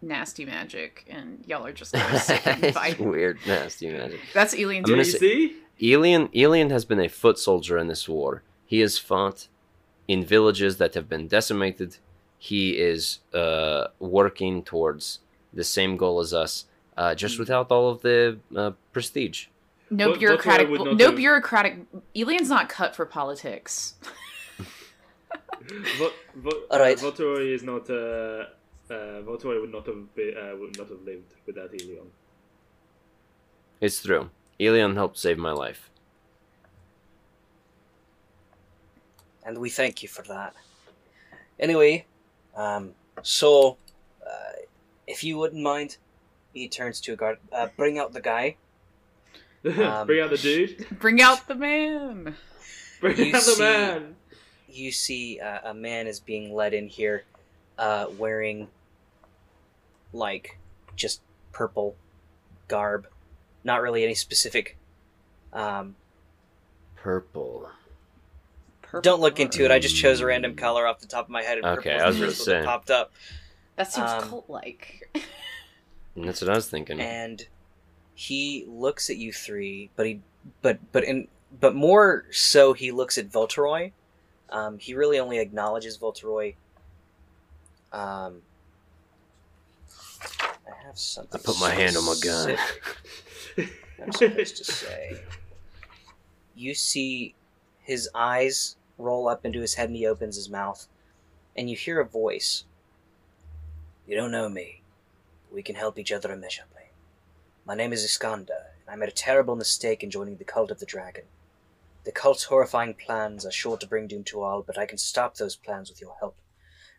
Speaker 1: nasty magic, and y'all are just gonna *laughs* sit and
Speaker 4: It's weird, nasty magic.
Speaker 1: That's Elian's.
Speaker 4: I'm
Speaker 3: Do you see?
Speaker 4: Elian, Elian has been a foot soldier in this war. He has fought in villages that have been decimated. He is uh, working towards the same goal as us, uh, just without all of the uh, prestige.
Speaker 1: no
Speaker 3: What-
Speaker 1: bureaucratic.
Speaker 3: Voltroy would not
Speaker 1: No
Speaker 3: do-
Speaker 1: bureaucratic. Elian's not cut for politics. *laughs*
Speaker 3: Vo- Vo-
Speaker 2: All right.
Speaker 3: Voltroy is not. Uh, uh, would not have be, uh, would not have lived without Elian.
Speaker 4: It's true. Elian helped save my life.
Speaker 2: And we thank you for that. Anyway, um, so uh, if you wouldn't mind, he turns to a guard. Uh, bring out the guy. Um, *laughs*
Speaker 3: Bring out the dude. *laughs*
Speaker 1: Bring out the man.
Speaker 3: Bring
Speaker 2: You
Speaker 3: out the
Speaker 2: see-
Speaker 3: man.
Speaker 2: You see, uh, a man is being led in here, uh, wearing like just purple garb, not really any specific. Um,
Speaker 4: Purple.
Speaker 2: Don't look into it. I just chose a random color off the top of my head, and
Speaker 4: Okay,
Speaker 2: purple
Speaker 4: I
Speaker 2: was
Speaker 4: was
Speaker 2: the
Speaker 4: gonna
Speaker 2: first one that
Speaker 4: say.
Speaker 2: popped up.
Speaker 1: That seems
Speaker 2: Um,
Speaker 1: cult-like. *laughs*
Speaker 4: That's what I was thinking.
Speaker 2: and he looks at you three, but he, but but in but more so, he looks at Voltroy. Um, he really only acknowledges Voltroy. Um, I have something.
Speaker 4: I put my hand on my gun. *laughs*
Speaker 2: I'm supposed to say. You see his eyes roll up into his head, and he opens his mouth, and you hear a voice. You don't know me. But We can help each other immeasurably. My name is Iskander, and I made a terrible mistake in joining the cult of the dragon. The cult's horrifying plans are sure to bring doom to all, but I can stop those plans with your help.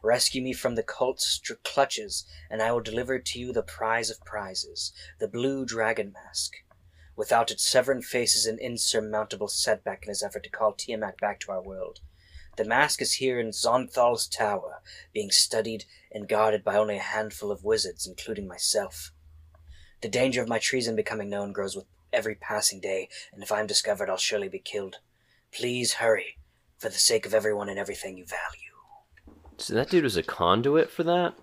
Speaker 2: Rescue me from the cult's clutches, and I will deliver to you the prize of prizes, the blue dragon mask. Without it, Severin faces an insurmountable setback in his effort to call Tiamat back to our world. The mask is here in Xonthal's tower, being studied and guarded by only a handful of wizards, including myself. The danger of my treason becoming known grows with every passing day, and if I am discovered, I'll surely be killed. Please hurry, for the sake of everyone and everything you value.
Speaker 4: So that dude was a conduit for that?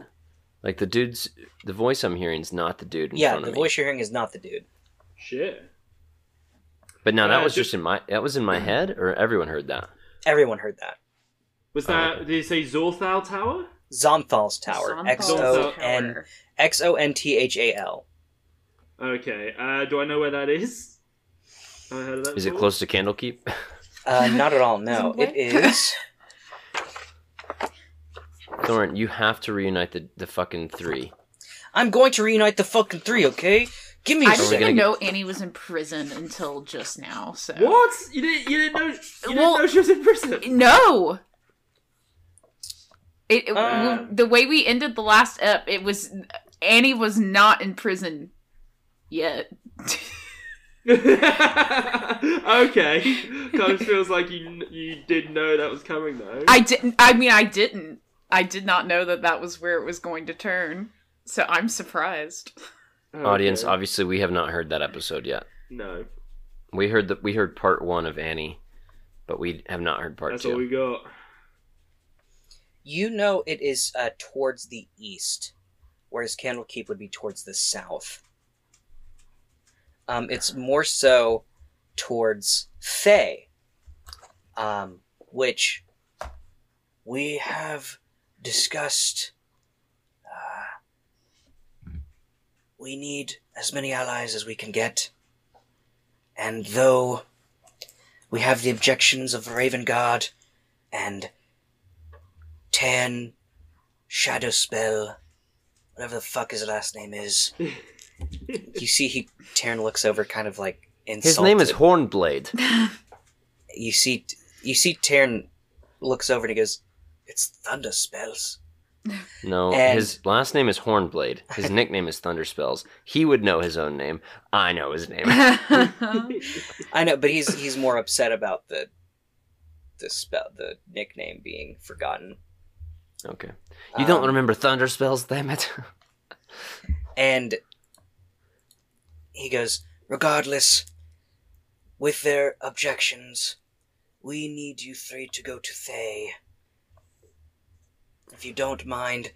Speaker 4: Like the dude's the voice I'm hearing is not the dude in
Speaker 2: yeah,
Speaker 4: front
Speaker 2: the
Speaker 4: me.
Speaker 2: voice you're hearing is not the dude.
Speaker 3: Shit.
Speaker 4: But now that
Speaker 3: Uh,
Speaker 4: was
Speaker 3: just-
Speaker 4: just in my that was in my head, or everyone heard that.
Speaker 2: Everyone heard that.
Speaker 3: Was
Speaker 4: Oh,
Speaker 3: that?
Speaker 4: okay.
Speaker 3: Did you say Zorthal Tower?
Speaker 2: Xonthal's Tower.
Speaker 1: Zonthal
Speaker 2: X O
Speaker 3: Tower.
Speaker 2: N X O N T H A L.
Speaker 3: Okay. Uh, do I know where that is? Have I heard of that
Speaker 4: Is it close to Candlekeep?
Speaker 2: Uh, not at all. No, it is. *laughs*
Speaker 4: Thorin, you have to reunite the the fucking three.
Speaker 2: I'm going to reunite the fucking three. Okay, give me a
Speaker 1: I
Speaker 4: Are we
Speaker 1: didn't
Speaker 2: second.
Speaker 4: gonna
Speaker 1: even
Speaker 4: get-
Speaker 1: know Annie was in prison until just now. So
Speaker 3: What? You didn't? You didn't know? You didn't
Speaker 1: Well-
Speaker 3: know she was in prison?
Speaker 1: No. It, it-
Speaker 2: Uh.
Speaker 1: the way we ended the last ep, it was Annie was not in prison yet. *laughs*
Speaker 3: okay. Kind of feels like you you did know that was coming though.
Speaker 1: I didn't. I mean, I didn't. I did not know that that was where it was going to turn. So I'm surprised. *laughs*
Speaker 3: Okay.
Speaker 4: Audience, obviously, we have not heard that episode yet.
Speaker 3: No,
Speaker 4: We heard that we heard part one of Annie, but we have not heard part
Speaker 3: that's
Speaker 4: two.
Speaker 3: all we got.
Speaker 2: You know it is uh, towards the east, whereas Candlekeep would be towards the south. Um, it's more so towards Thay, um, which we have discussed. Uh, we need as many allies as we can get, and though we have the objections of Ravengard and Tan Shadow Spell, whatever the fuck his last name is. *laughs* you see, he Taern looks over, kind of like insulted.
Speaker 4: His name is Hornblade. *laughs*
Speaker 2: You see, you see, Taern looks over and he goes, "It's thunder spells."
Speaker 4: No,
Speaker 2: And-
Speaker 4: his last name is Hornblade. His *laughs* nickname is Thunderspells. He would know his own name. I know his name. *laughs*
Speaker 2: I know, but he's he's more upset about the the spell, the nickname being forgotten.
Speaker 4: Okay. You don't
Speaker 2: Um,
Speaker 4: remember Thunderspells, damn it.
Speaker 2: And he goes, regardless, with their objections, we need you three to go to Thay. If you don't mind,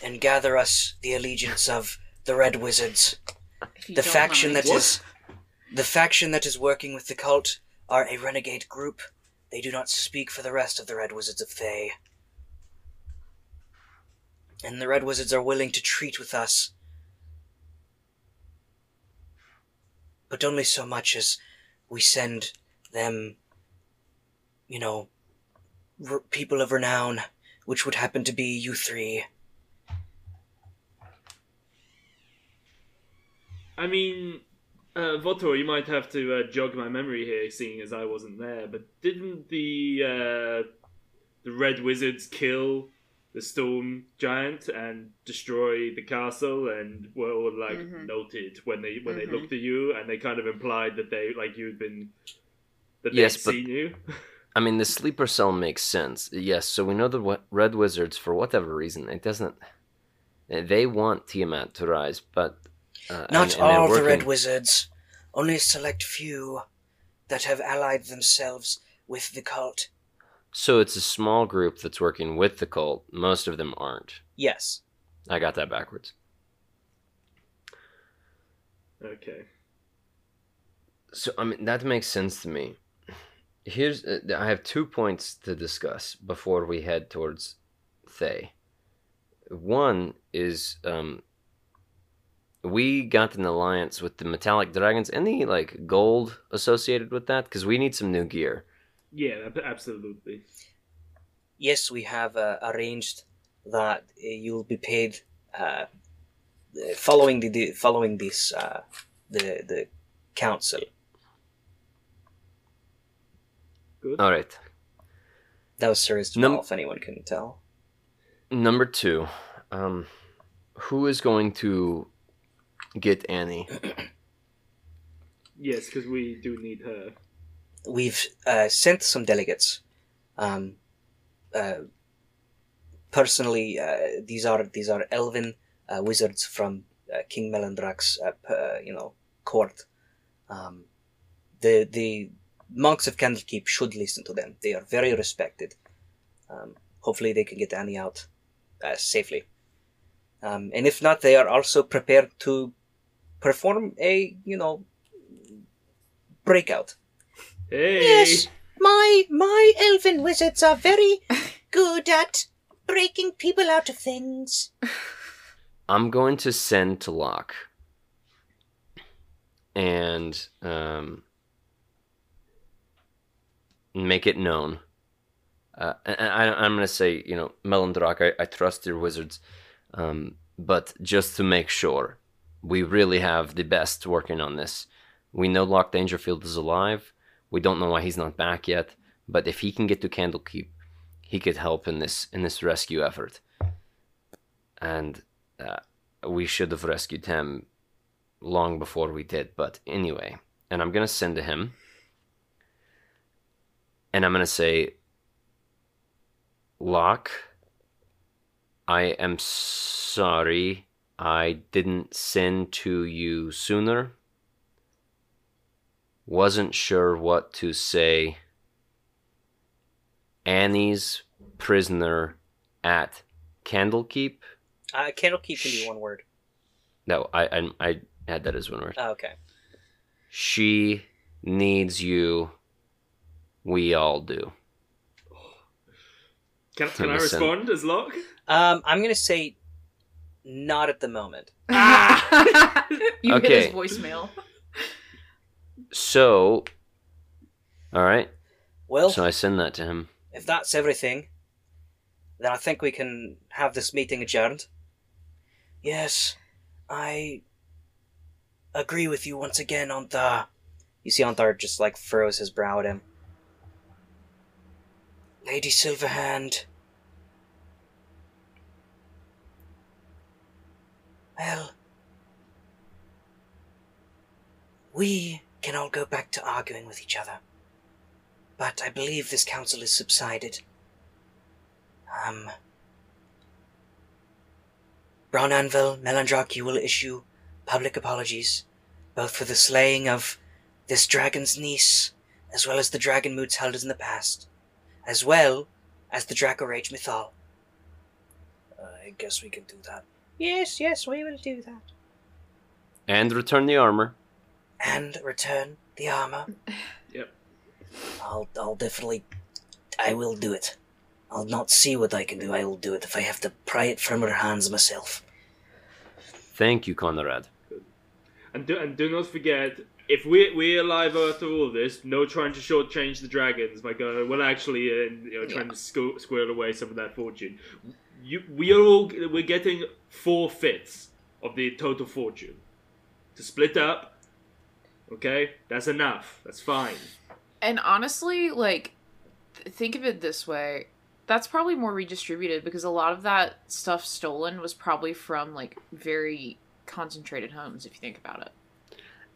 Speaker 2: and gather us the allegiance of the Red Wizards.
Speaker 1: If you
Speaker 2: The
Speaker 1: don't
Speaker 2: faction
Speaker 1: mind.
Speaker 2: that is the faction that is working with the cult are a renegade group. They do not speak for the rest of the Red Wizards of Thay. And the Red Wizards are willing to treat with us but only so much as we send them, you know, r- people of renown, which would happen to be you three.
Speaker 3: I mean, uh, Votor, you might have to uh, jog my memory here, seeing as I wasn't there. But didn't the uh, the Red Wizards kill the Storm Giant and destroy the castle? And were all like
Speaker 1: Mhm.
Speaker 3: noted when they when
Speaker 1: Mhm.
Speaker 3: they looked at you, and they kind of implied that they like you'd been that
Speaker 4: Yes,
Speaker 3: they'd
Speaker 4: but-
Speaker 3: seen you. *laughs*
Speaker 4: I mean, the sleeper cell makes sense. Yes, so we know the Red Wizards, for whatever reason, it doesn't. They want Tiamat to rise, but. Uh,
Speaker 2: Not
Speaker 4: and- and they're
Speaker 2: all the Red Wizards, only a select few that have allied themselves with the cult.
Speaker 4: So it's a small group that's working with the cult. Most of them aren't.
Speaker 2: Yes.
Speaker 4: I got that backwards.
Speaker 3: okay.
Speaker 4: So I mean that makes sense to me. Here's uh, I have two points to discuss before we head towards Thay. One is um we got an alliance with the metallic dragons. Any like gold associated with that? Because we need some new gear.
Speaker 3: Yeah, absolutely.
Speaker 2: Yes, we have uh, arranged that uh, you'll be paid uh, uh, following the, the following this uh, the the council.
Speaker 3: Good.
Speaker 4: All right.
Speaker 2: That was Sir Isabel,
Speaker 4: Num-
Speaker 2: if anyone can tell.
Speaker 4: Number two, um, who is going to get Annie? *clears throat*
Speaker 3: Yes, because we do need her.
Speaker 2: We've uh, sent some delegates. Um, uh, personally, uh, these are these are elven uh, wizards from uh, King Melandrach's uh, uh, you know court. Um, the the monks of Candlekeep should listen to them. They are very respected. Um, hopefully, they can get Annie out uh, safely. Um, and if not, they are also prepared to perform a you know breakout
Speaker 3: Hey.
Speaker 2: Yes, my my elven wizards are very *laughs* good at breaking people out of things.
Speaker 4: I'm going to send to Locke. And um, make it known. Uh, and I, I'm going to say, you know, Melandrach, I, I trust your wizards. Um, but just to make sure, we really have the best working on this. We know Locke Dangerfield is alive. We don't know why he's not back yet. But if he can get to Candlekeep, he could help in this in this rescue effort. And uh, we should have rescued him long before we did. But anyway, and I'm gonna send to him, and I'm gonna say, Locke, I am sorry I didn't send to you sooner. Wasn't sure what to say. Annie's prisoner at Candlekeep.
Speaker 2: Uh, Candlekeep can be one word.
Speaker 4: No, I I, I had that as one word.
Speaker 2: Oh, okay.
Speaker 4: She needs you. We all do.
Speaker 3: Can, can I
Speaker 4: Listen.
Speaker 3: respond as Locke?
Speaker 2: Um, I'm gonna say, not at the moment. *laughs* *laughs*
Speaker 1: you
Speaker 4: Okay.
Speaker 1: hit his voicemail.
Speaker 4: So, all right.
Speaker 2: Well,
Speaker 4: So I send that to him.
Speaker 2: if that's everything, then I think we can have this meeting adjourned. Yes, I agree with you once again, Ontharr. You see Ontharr just like furrows his brow at him. Lady Silverhand. Well, we can all go back to arguing with each other but I believe this council has subsided. Um. Brown Anvil, Melandrach, you will issue public apologies, both for the slaying of this dragon's niece, as well as the dragon moots held in the past, as well as the Dracorage Mythal. I guess we can do that. Yes, yes, we will do that.
Speaker 4: And return the armor.
Speaker 2: And return the armor. *laughs*
Speaker 3: Yep.
Speaker 2: I'll, I'll definitely, I will do it. I'll not see what I can do. I will do it if I have to pry it from her hands myself.
Speaker 4: Thank you, Conrad.
Speaker 3: And do, and do not forget, if we we're alive after all this, no trying to shortchange the dragons by going, well, actually, uh, you know, trying to squ- squirrel away some of that fortune. You, we are all we're getting four fifths of the total fortune to split up. Okay, that's enough. That's fine.
Speaker 1: And honestly, like, th- think of it this way. That's probably more redistributed because a lot of that stuff stolen was probably from, like, very concentrated homes, if you think about it.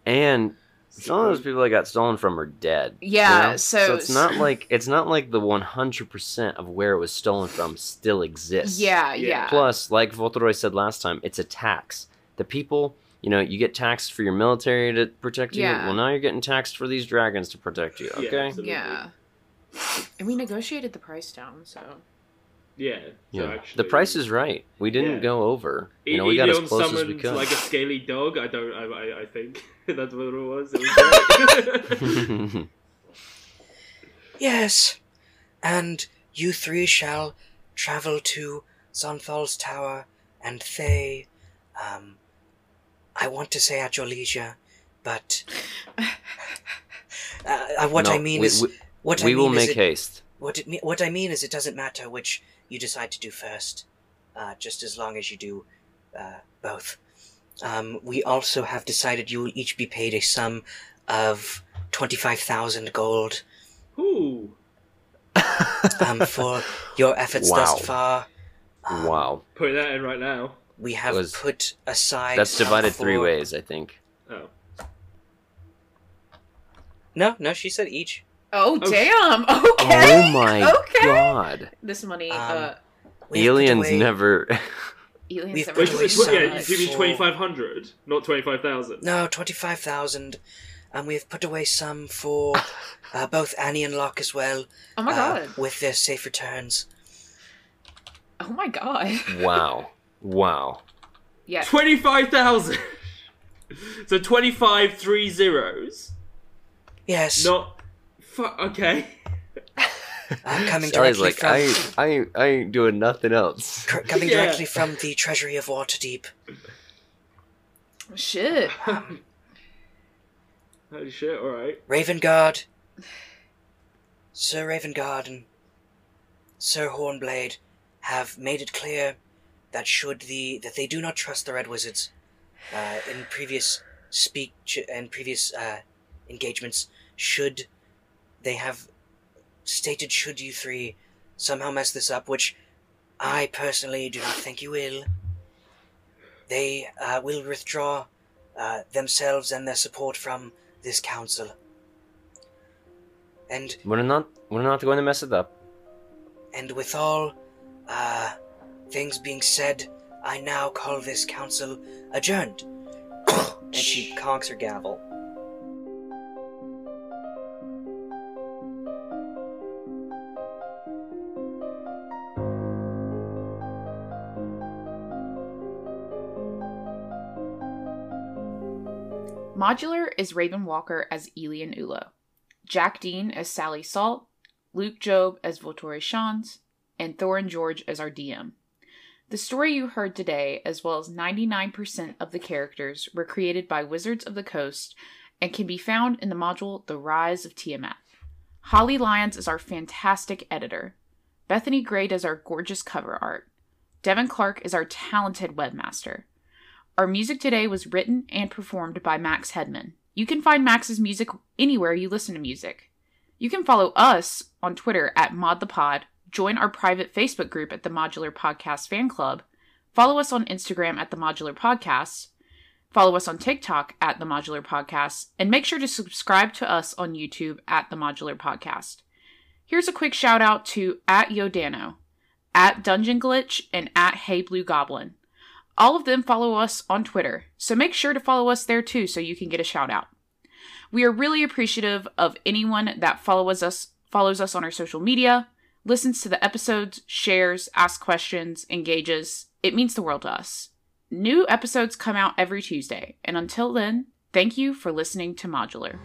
Speaker 4: And some of those people that got stolen from are dead. you
Speaker 1: Yeah,
Speaker 4: know?
Speaker 1: so-
Speaker 4: it's not like it's not like the one hundred percent of where it was stolen from still exists.
Speaker 1: Yeah,
Speaker 3: Yeah.
Speaker 1: yeah.
Speaker 4: Plus, like Voltroy said last time, it's a tax. The people, you know, you get taxed for your military to protect you.
Speaker 1: Yeah.
Speaker 4: Well, now you're getting taxed for these dragons to protect you. Okay.
Speaker 3: absolutely.
Speaker 1: yeah. And we negotiated the price down, so.
Speaker 3: Yeah. so
Speaker 4: Yeah.
Speaker 3: actually,
Speaker 4: the price is right. We didn't
Speaker 3: Yeah.
Speaker 4: go over. You know, we got as
Speaker 3: Elion
Speaker 4: close as we could.
Speaker 3: like a scaly dog. I don't. I. I, I think *laughs* that's what it was. It was. *laughs* *laughs*
Speaker 2: Yes, and you three shall travel to Xonthal's Tower and Thay. Um, I want to say at your leisure, but uh, uh, what
Speaker 4: No,
Speaker 2: I mean
Speaker 4: we,
Speaker 2: is
Speaker 4: we,
Speaker 2: what
Speaker 4: we
Speaker 2: I
Speaker 4: will
Speaker 2: mean is
Speaker 4: make
Speaker 2: it-
Speaker 4: haste.
Speaker 2: What it me- what I mean is it doesn't matter which you decide to do first, uh, just as long as you do uh, both. Um, we also have decided you will each be paid a sum of twenty five thousand gold
Speaker 3: Ooh. *laughs*
Speaker 2: um, for your efforts
Speaker 4: Wow.
Speaker 2: thus far. Um,
Speaker 4: wow,
Speaker 3: Put that in right now.
Speaker 2: We have
Speaker 4: Was-
Speaker 2: put aside.
Speaker 4: that's
Speaker 2: some
Speaker 4: divided three ways, I think.
Speaker 3: Oh.
Speaker 2: No, no, she said each.
Speaker 1: Oh,
Speaker 3: Oh,
Speaker 1: damn! *laughs* Okay!
Speaker 4: Oh my
Speaker 1: okay.
Speaker 4: god,
Speaker 1: This money,
Speaker 2: Um,
Speaker 1: uh,
Speaker 2: We have put
Speaker 4: aliens never. *laughs*
Speaker 1: aliens
Speaker 2: we've
Speaker 1: never
Speaker 3: Wait,
Speaker 2: put
Speaker 1: really
Speaker 3: wait, yeah, you mean
Speaker 2: for-
Speaker 3: twenty five hundred, not twenty five thousand?
Speaker 2: No, twenty-five thousand, and we've put away some for *laughs* uh, both Annie and Locke as well.
Speaker 1: Oh my
Speaker 2: uh,
Speaker 1: god.
Speaker 2: with their safe returns.
Speaker 1: Oh my god.
Speaker 4: wow, wow.
Speaker 1: Yeah.
Speaker 3: Twenty five thousand. so twenty five three zeros,
Speaker 2: Yes.
Speaker 3: not Fuck. Okay.
Speaker 2: I'm *laughs* coming
Speaker 4: Sally's
Speaker 2: directly
Speaker 4: like,
Speaker 2: from
Speaker 4: I, ain't- I, ain't- I ain't doing nothing else.
Speaker 2: cr- coming
Speaker 3: Yeah.
Speaker 2: directly from the treasury of Waterdeep.
Speaker 1: Shit. *laughs*
Speaker 3: Holy shit! All right.
Speaker 2: Ravengard, Sir Ravengard and Sir Hornblade have made it clear that should the that they do not trust the Red Wizards. Uh, in previous speech and previous uh, engagements, should they have stated should you three somehow mess this up, which I personally do not think you will, they uh, will withdraw uh, themselves and their support from this council. And
Speaker 4: We're not, we're not going to mess it up.
Speaker 2: and with all uh, things being said, I now call this council adjourned. *coughs* and she conks her gavel.
Speaker 1: Modular is Raven Walker as Elian Ulo, Jack Dean as Sally Salt, Luke Job as Voltore Shans, and Thorin George as our DM. The story you heard today, as well as 99% of the characters, were created by Wizards of the Coast and can be found in the module The Rise of Tiamat. Holly Lyons is our fantastic editor. Bethany Gray does our gorgeous cover art. Devin Clark is our talented webmaster. Our music today was written and performed by Max Hedman. You can find Max's music anywhere you listen to music. You can follow us on Twitter at ModThePod, join our private Facebook group at the Modular Podcast Fan Club, follow us on Instagram at the Modular Podcast, follow us on TikTok at the Modular Podcast, and make sure to subscribe to us on YouTube at the Modular Podcast. Here's a quick shout out to at Yodano, at Dungeon Glitch, and at Hey Blue Goblin. All of them follow us on Twitter, so make sure to follow us there too so you can get a shout out. We are really appreciative of anyone that follows us follows us on our social media, listens to the episodes, shares, asks questions, engages. It means the world to us. New episodes come out every Tuesday, and until then, thank you for listening to Modular.